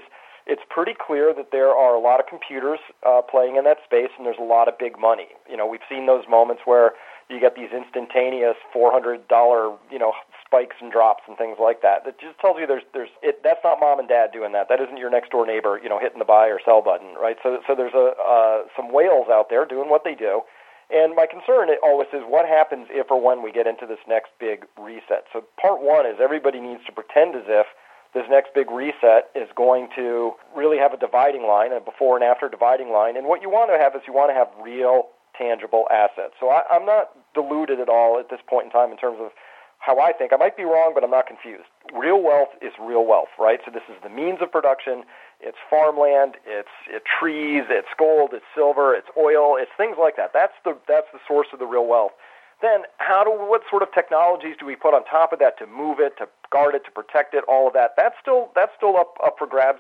it's pretty clear that there are a lot of computers uh, playing in that space and there's a lot of big money. You know, we've seen those moments where you get these instantaneous $400, you know, spikes and drops and things like that. That just tells you there's there's it that's not mom and dad doing that. That isn't your next door neighbor, you know, hitting the buy or sell button, right? So so there's a uh, some whales out there doing what they do and my concern always is what happens if or when we get into this next big reset. So part one is everybody needs to pretend as if this next big reset is going to really have a dividing line, a before and after dividing line. And what you want to have is you want to have real, tangible assets. So I, I'm not deluded at all at this point in time in terms of how I think. I might be wrong, but I'm not confused. Real wealth is real wealth, right? So this is the means of production. It's farmland, it's, it's trees, it's gold, it's silver, it's oil, it's things like that. That's the that's the source of the real wealth. Then how do what sort of technologies do we put on top of that to move it, to guard it, to protect it, all of that? That's still that's still up up for grabs.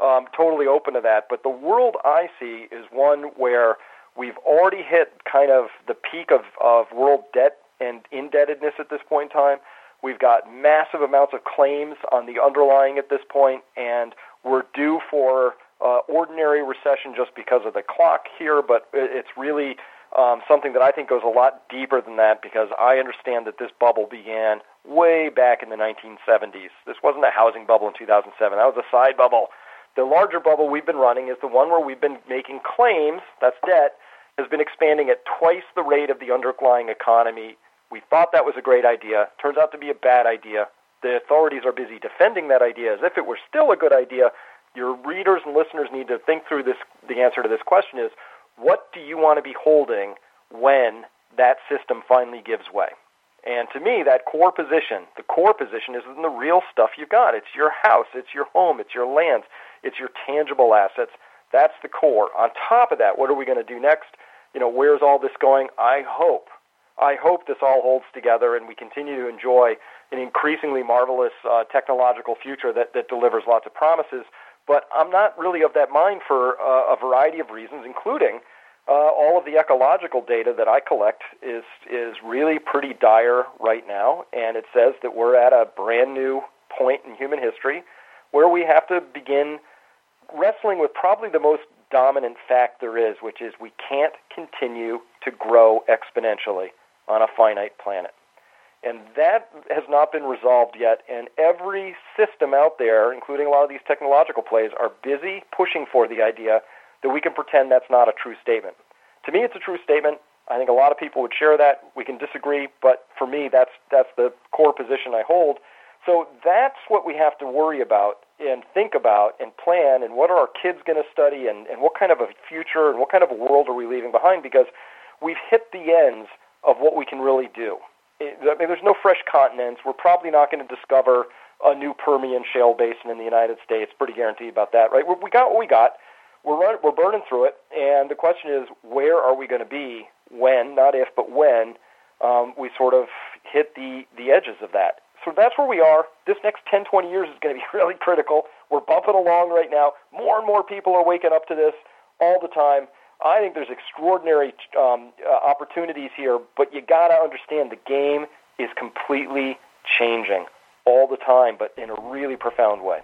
Um, totally open to that. But the world I see is one where we've already hit kind of the peak of, of world debt and indebtedness at this point in time. We've got massive amounts of claims on the underlying at this point, and we're due for uh, ordinary recession just because of the clock here, but it's really um, something that I think goes a lot deeper than that because I understand that this bubble began way back in the 1970s. This wasn't a housing bubble in 2007. That was a side bubble. The larger bubble we've been running is the one where we've been making claims, that's debt, has been expanding at twice the rate of the underlying economy. We thought that was a great idea. Turns out to be a bad idea. The authorities are busy defending that idea as if it were still a good idea. Your readers and listeners need to think through this. The answer to this question is what do you want to be holding when that system finally gives way? And to me, that core position, the core position is in the real stuff you've got. It's your house, it's your home, it's your lands, it's your tangible assets. That's the core. On top of that, what are we going to do next? You know, where's all this going? I hope, I hope this all holds together and we continue to enjoy an increasingly marvelous uh, technological future that, that delivers lots of promises. But I'm not really of that mind for uh, a variety of reasons, including uh, all of the ecological data that I collect is is really pretty dire right now, and it says that we're at a brand new point in human history where we have to begin wrestling with probably the most dominant fact there is, which is we can't continue to grow exponentially on a finite planet. And that has not been resolved yet. And every system out there, including a lot of these technological plays, are busy pushing for the idea that we can pretend that's not a true statement. To me, it's a true statement. I think a lot of people would share that. We can disagree, but for me, that's that's the core position I hold. So that's what we have to worry about and think about and plan and what are our kids going to study and, and what kind of a future and what kind of a world are we leaving behind because we've hit the ends of what we can really do. I mean, there's no fresh continents. We're probably not going to discover a new Permian shale basin in the United States. Pretty guaranteed about that, right? We got what we got. We're run, we're burning through it, and the question is, where are we going to be when, not if, but when um, we sort of hit the the edges of that? So that's where we are. This next 10, 20 years is going to be [LAUGHS] really critical. We're bumping along right now. More and more people are waking up to this all the time. I think there's extraordinary um, uh, opportunities here, but you got to understand the game is completely changing all the time, but in a really profound way.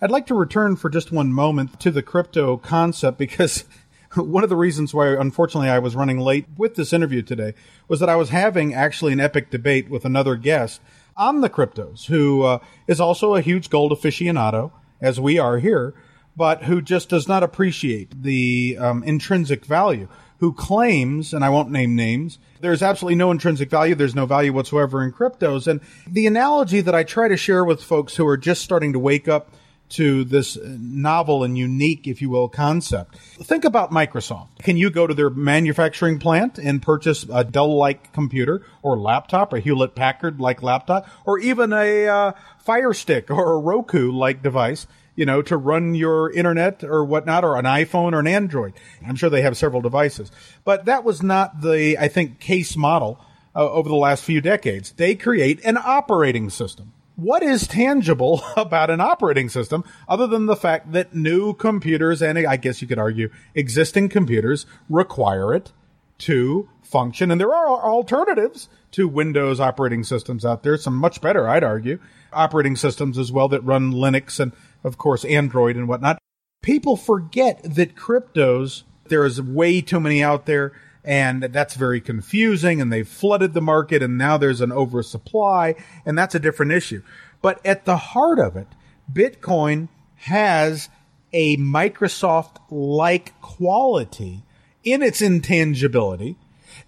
I'd like to return for just one moment to the crypto concept because [LAUGHS] one of the reasons why, unfortunately, I was running late with this interview today was that I was having actually an epic debate with another guest on the cryptos who uh, is also a huge gold aficionado, as we are here but who just does not appreciate the um, intrinsic value, who claims, and I won't name names, there's absolutely no intrinsic value. There's no value whatsoever in cryptos. And the analogy that I try to share with folks who are just starting to wake up to this novel and unique, if you will, concept. Think about Microsoft. Can you go to their manufacturing plant and purchase a Dell-like computer or laptop, a Hewlett-Packard-like laptop, or even a uh, Fire Stick or a Roku-like device you know, to run your internet or whatnot, or an iPhone or an Android. I'm sure they have several devices. But that was not the, I think, case model uh, over the last few decades. They create an operating system. What is tangible [LAUGHS] about an operating system other than the fact that new computers and I guess you could argue existing computers require it to function? And there are alternatives to Windows operating systems out there, some much better, I'd argue, operating systems as well that run Linux and of course, Android and whatnot. People forget that cryptos, there is way too many out there and that's very confusing and they've flooded the market and now there's an oversupply and that's a different issue. But at the heart of it, Bitcoin has a Microsoft like quality in its intangibility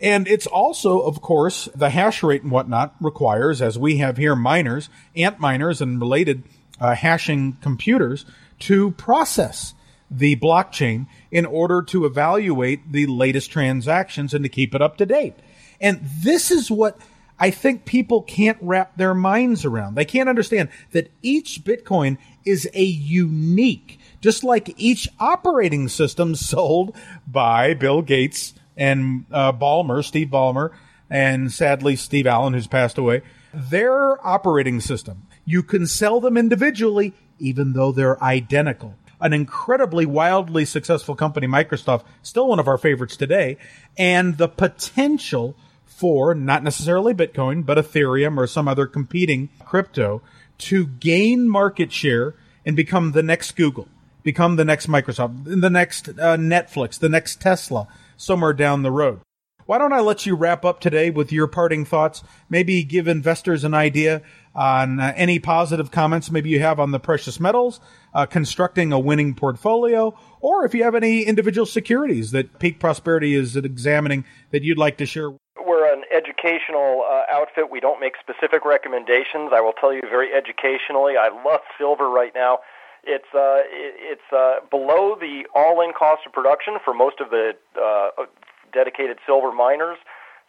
And it's also, of course, the hash rate and whatnot requires, as we have here, miners, ant miners, and related uh, hashing computers to process the blockchain in order to evaluate the latest transactions and to keep it up to date. And this is what I think people can't wrap their minds around. They can't understand that each Bitcoin is a unique, just like each operating system [LAUGHS] sold by Bill Gates and uh, Ballmer, Steve Ballmer, and sadly Steve Allen, who's passed away. Their operating system, you can sell them individually, even though they're identical an incredibly wildly successful company, Microsoft, still one of our favorites today, and the potential for not necessarily Bitcoin, but Ethereum or some other competing crypto to gain market share and become the next Google, become the next Microsoft, the next uh, Netflix, the next Tesla, somewhere down the road. Why don't I let you wrap up today with your parting thoughts? Maybe give investors an idea on uh, any positive comments maybe you have on the precious metals, uh, constructing a winning portfolio, or if you have any individual securities that Peak Prosperity is examining that you'd like to share We're an educational uh, outfit. We don't make specific recommendations. I will tell you very educationally. I love silver right now. It's uh, it's uh, below the all-in cost of production for most of the uh, dedicated silver miners.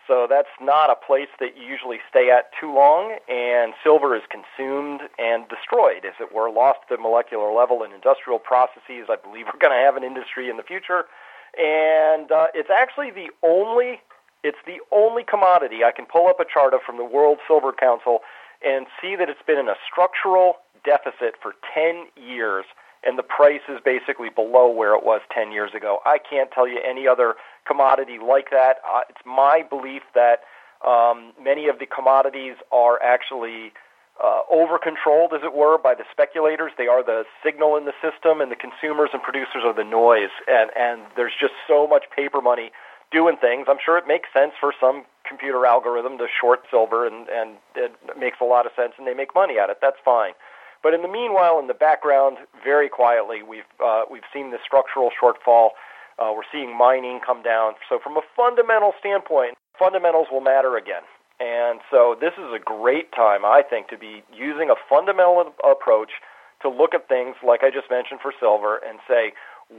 So that's not a place that you usually stay at too long, and silver is consumed and destroyed, as it were, lost the molecular level in industrial processes. I believe we're going to have an industry in the future, and uh, it's actually the only it's the only commodity I can pull up a chart of from the World Silver Council and see that it's been in a structural deficit for 10 years and the price is basically below where it was 10 years ago. I can't tell you any other commodity like that. Uh, it's my belief that um, many of the commodities are actually uh, over controlled, as it were, by the speculators. They are the signal in the system, and the consumers and producers are the noise. And, and there's just so much paper money doing things. I'm sure it makes sense for some computer algorithm to short silver, and, and it makes a lot of sense, and they make money at it. That's fine. But in the meanwhile, in the background, very quietly, we've uh, we've seen the structural shortfall. Uh, we're seeing mining come down. So from a fundamental standpoint, fundamentals will matter again. And so this is a great time, I think, to be using a fundamental approach to look at things like I just mentioned for silver and say,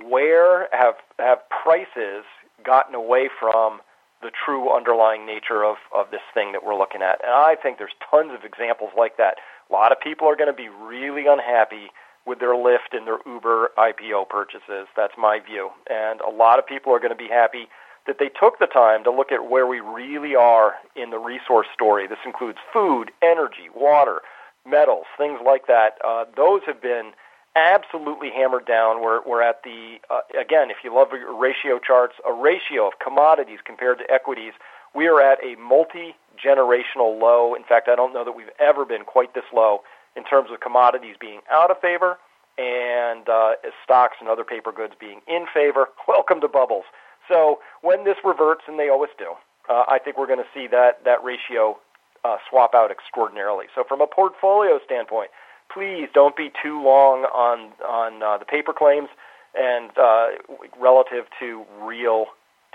where have have prices gotten away from the true underlying nature of, of this thing that we're looking at. And I think there's tons of examples like that. A lot of people are going to be really unhappy with their Lyft and their Uber IPO purchases. That's my view. And a lot of people are going to be happy that they took the time to look at where we really are in the resource story. This includes food, energy, water, metals, things like that. Uh, those have been absolutely hammered down. We're, we're at the, uh, again, if you love ratio charts, a ratio of commodities compared to equities. We are at a multi generational low. In fact, I don't know that we've ever been quite this low in terms of commodities being out of favor and uh, stocks and other paper goods being in favor. [LAUGHS] Welcome to bubbles. So when this reverts, and they always do, uh, I think we're going to see that, that ratio uh, swap out extraordinarily. So from a portfolio standpoint, please don't be too long on on uh, the paper claims and uh, relative to real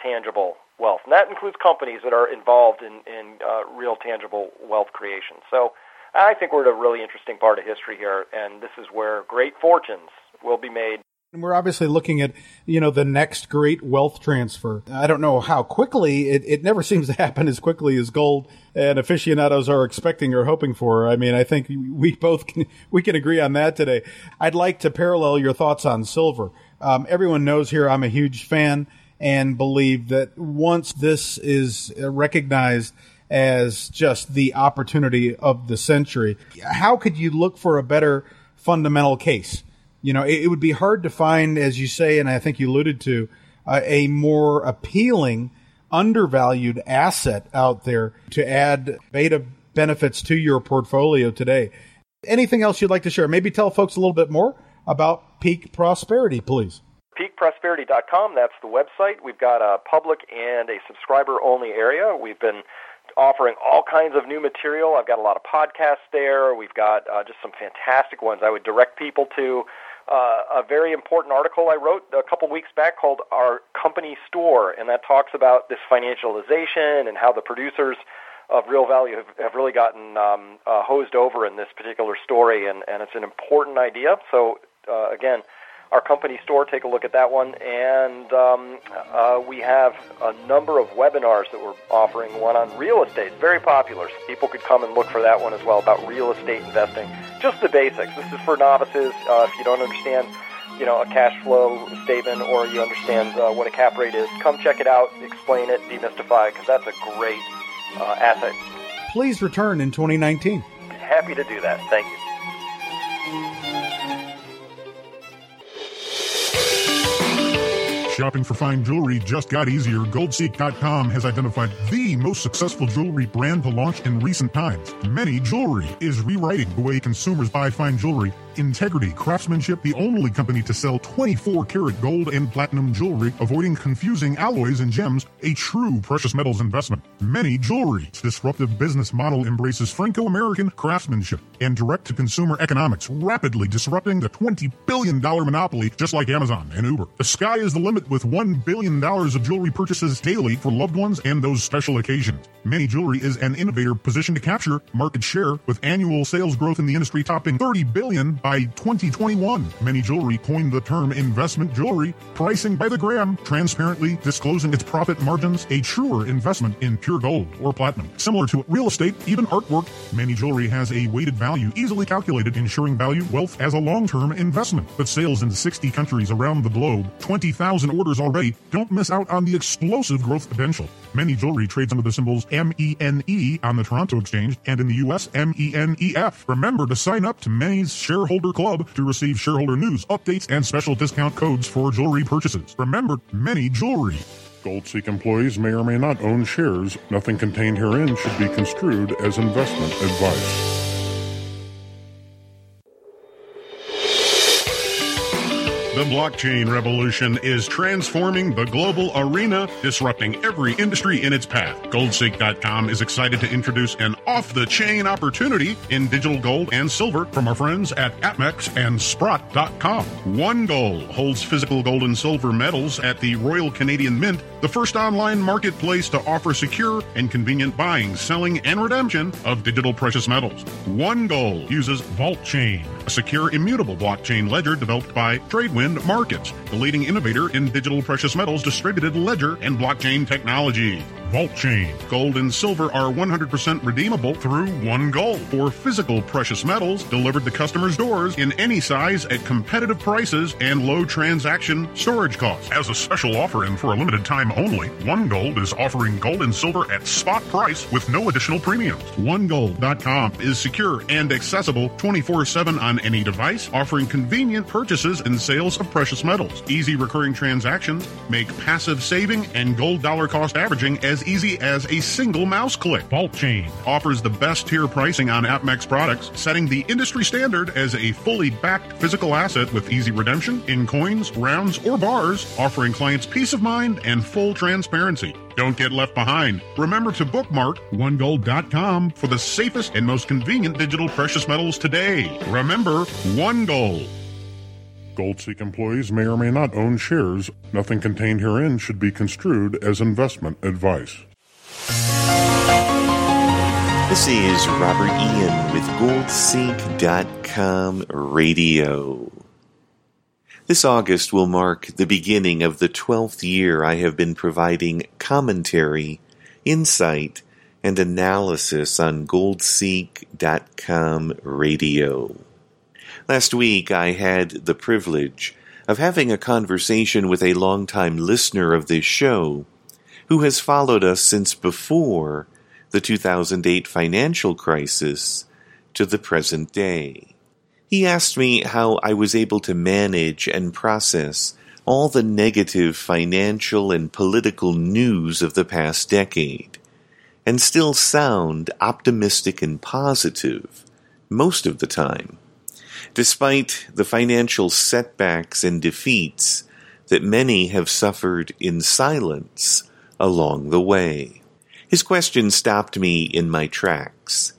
tangible wealth. And that includes companies that are involved in, in uh, real tangible wealth creation. So I think we're at a really interesting part of history here, and this is where great fortunes will be made and we're obviously looking at, you know, the next great wealth transfer. I don't know how quickly, it, it never seems to happen as quickly as gold and aficionados are expecting or hoping for. I mean, I think we both can, we can agree on that today. I'd like to parallel your thoughts on silver. Um, everyone knows here I'm a huge fan and believe that once this is recognized as just the opportunity of the century, how could you look for a better fundamental case? you know, it, it, would be hard to find, as you say, and I think you alluded to, uh, a more appealing, undervalued asset out there to add beta benefits to your portfolio today. Anything else you'd like to share? Maybe tell folks a little bit more about Peak Prosperity, please. PeakProsperity.com, that's the website. We've got a public and a subscriber only area. We've been offering all kinds of new material. I've got a lot of podcasts there. We've got uh, just some fantastic ones I would direct people to uh, a very important article I wrote a couple weeks back called Our Company Store, and that talks about this financialization and how the producers of real value have, have really gotten um, uh, hosed over in this particular story, and, and it's an important idea. So, uh, again, our company store, take a look at that one. And um, uh, we have a number of webinars that we're offering, one on real estate, very popular. So people could come and look for that one as well about real estate investing. Just the basics. This is for novices. Uh, if you don't understand, you know, a cash flow statement or you understand uh, what a cap rate is, come check it out, explain it, demystify it, because that's a great uh, asset. Please return in 2019. Happy to do that. Thank you. Shopping for fine jewelry just got easier. Goldseek.com has identified the most successful jewelry brand to launch in recent times. MENE Jewelry is rewriting the way consumers buy fine jewelry Integrity Craftsmanship, the only company to sell 24 karat gold and platinum jewelry, avoiding confusing alloys and gems, a true precious metals investment. MENE Jewelry's disruptive business model embraces Franco American craftsmanship and direct to consumer economics, rapidly disrupting the $20 billion monopoly just like Amazon and Uber. The sky is the limit with $1 billion of jewelry purchases daily for loved ones and those special occasions. MENE Jewelry is an innovator positioned to capture market share with annual sales growth in the industry topping 30 billion by 2021. MENE Jewelry coined the term investment jewelry, pricing by the gram, transparently disclosing its profit margins, a truer investment in pure gold or platinum. Similar to real estate, even artwork, MENE Jewelry has a weighted value easily calculated, ensuring value wealth as a long-term investment. But sales in 60 countries around the globe, 20,000 orders already, don't miss out on the explosive growth potential. MENE Jewelry trades under the symbols M-E-N-E on the Toronto Exchange and in the U.S. M-E-N-E-F. Remember to sign up to MENE's shareholder Club to receive shareholder news, updates, and special discount codes for jewelry purchases. Remember, MENE jewelry. Goldseek employees may or may not own shares. Nothing contained herein should be construed as investment advice. The blockchain revolution is transforming the global arena, disrupting every industry in its path. Goldseek.com is excited to introduce an off the chain opportunity in digital gold and silver from our friends at APMEX and Sprott.com. One Gold holds physical gold and silver metals at the Royal Canadian Mint, the first online marketplace to offer secure and convenient buying, selling, and redemption of digital precious metals. One Gold uses Vault Chain, a secure, immutable blockchain ledger developed by Tradewind Markets, the leading innovator in digital precious metals distributed ledger and blockchain technology. Vault Chain. Gold and silver are 100% redeemable through One Gold for physical precious metals delivered to customers' doors in any size at competitive prices and low transaction storage costs. As a special offer and for a limited time only, One Gold is offering gold and silver at spot price with no additional premiums. OneGold.com is secure and accessible 24-7 on any device, offering convenient purchases and sales of precious metals. Easy recurring transactions make passive saving and gold dollar cost averaging as easy as a single mouse click. Vault Chain offers the best tier pricing on APMEX products, setting the industry standard as a fully backed physical asset with easy redemption in coins, rounds, or bars, offering clients peace of mind and full transparency. Don't get left behind. Remember to bookmark onegold.com for the safest and most convenient digital precious metals today. Remember, One Gold. Goldseek employees may or may not own shares. Nothing contained herein should be construed as investment advice. This is Robert Ian with Goldseek.com Radio. This August will mark the beginning of the 12th year I have been providing commentary, insight, and analysis on Goldseek.com Radio. Last week I had the privilege of having a conversation with a longtime listener of this show who has followed us since before the 2008 financial crisis to the present day. He asked me how I was able to manage and process all the negative financial and political news of the past decade, and still sound optimistic and positive most of the time, despite the financial setbacks and defeats that many have suffered in silence along the way. His question stopped me in my tracks.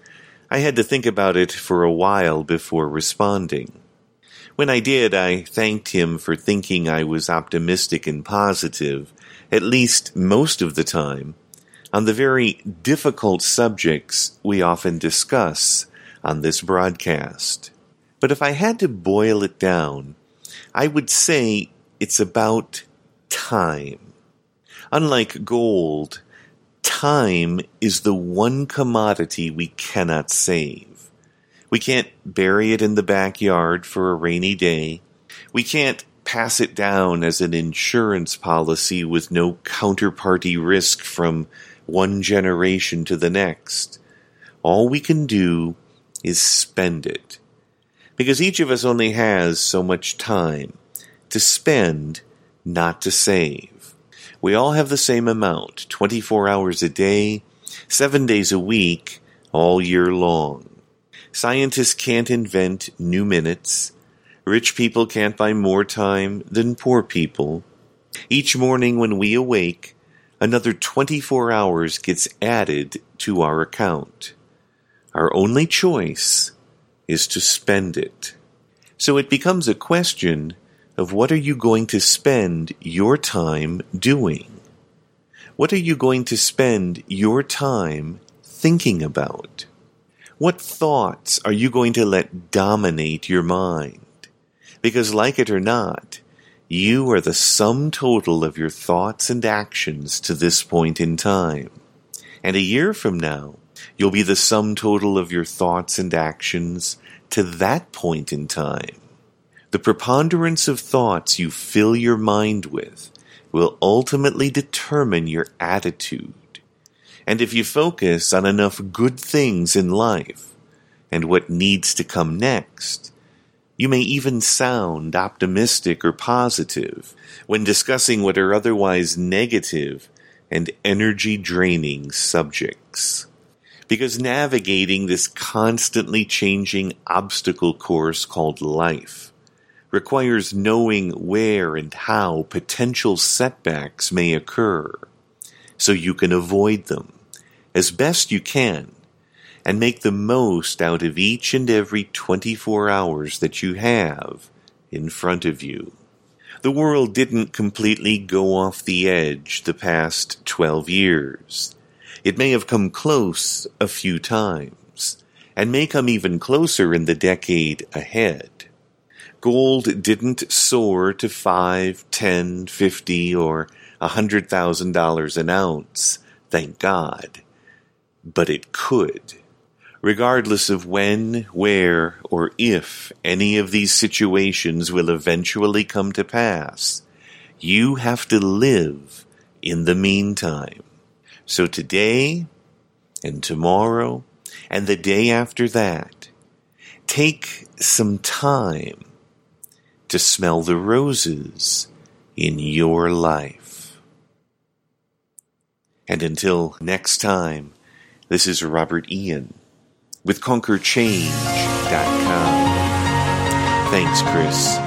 I had to think about it for a while before responding. When I did, I thanked him for thinking I was optimistic and positive, at least most of the time, on the very difficult subjects we often discuss on this broadcast. But if I had to boil it down, I would say it's about time. Unlike gold, time is the one commodity we cannot save. We can't bury it in the backyard for a rainy day. We can't pass it down as an insurance policy with no counterparty risk from one generation to the next. All we can do is spend it. Because each of us only has so much time to spend, not to save. We all have the same amount 24 hours a day, seven days a week, all year long. Scientists can't invent new minutes. Rich people can't buy more time than poor people. Each morning when we awake, another 24 hours gets added to our account. Our only choice is to spend it. So it becomes a question of what are you going to spend your time doing? What are you going to spend your time thinking about? What thoughts are you going to let dominate your mind? Because, like it or not, you are the sum total of your thoughts and actions to this point in time. And a year from now, you'll be the sum total of your thoughts and actions to that point in time. The preponderance of thoughts you fill your mind with will ultimately determine your attitude and if you focus on enough good things in life and what needs to come next, you may even sound optimistic or positive when discussing what are otherwise negative and energy draining subjects. Because navigating this constantly changing obstacle course called life requires knowing where and how potential setbacks may occur so you can avoid them as best you can and make the most out of each and every 24 hours that you have in front of you. The world didn't completely go off the edge the past 12 years. It may have come close a few times, and may come even closer in the decade ahead. Gold didn't soar to five, ten, fifty, or a hundred thousand dollars an ounce, thank God but it could. Regardless of when, where, or if any of these situations will eventually come to pass, you have to live in the meantime. So today, and tomorrow, and the day after that, take some time to smell the roses in your life. And until next time, this is Robert Ian with ConquerChange.com. Thanks, Chris.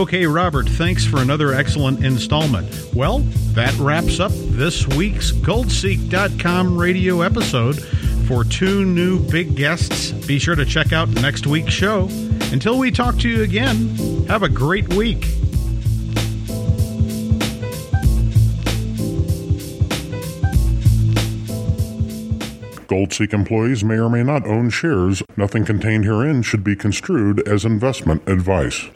Okay, Robert, thanks for another excellent installment. Well, that wraps up this week's GoldSeek.com radio episode. For two new big guests, be sure to check out next week's show. Until we talk to you again, have a great week. Goldseek employees may or may not own shares. Nothing contained herein should be construed as investment advice.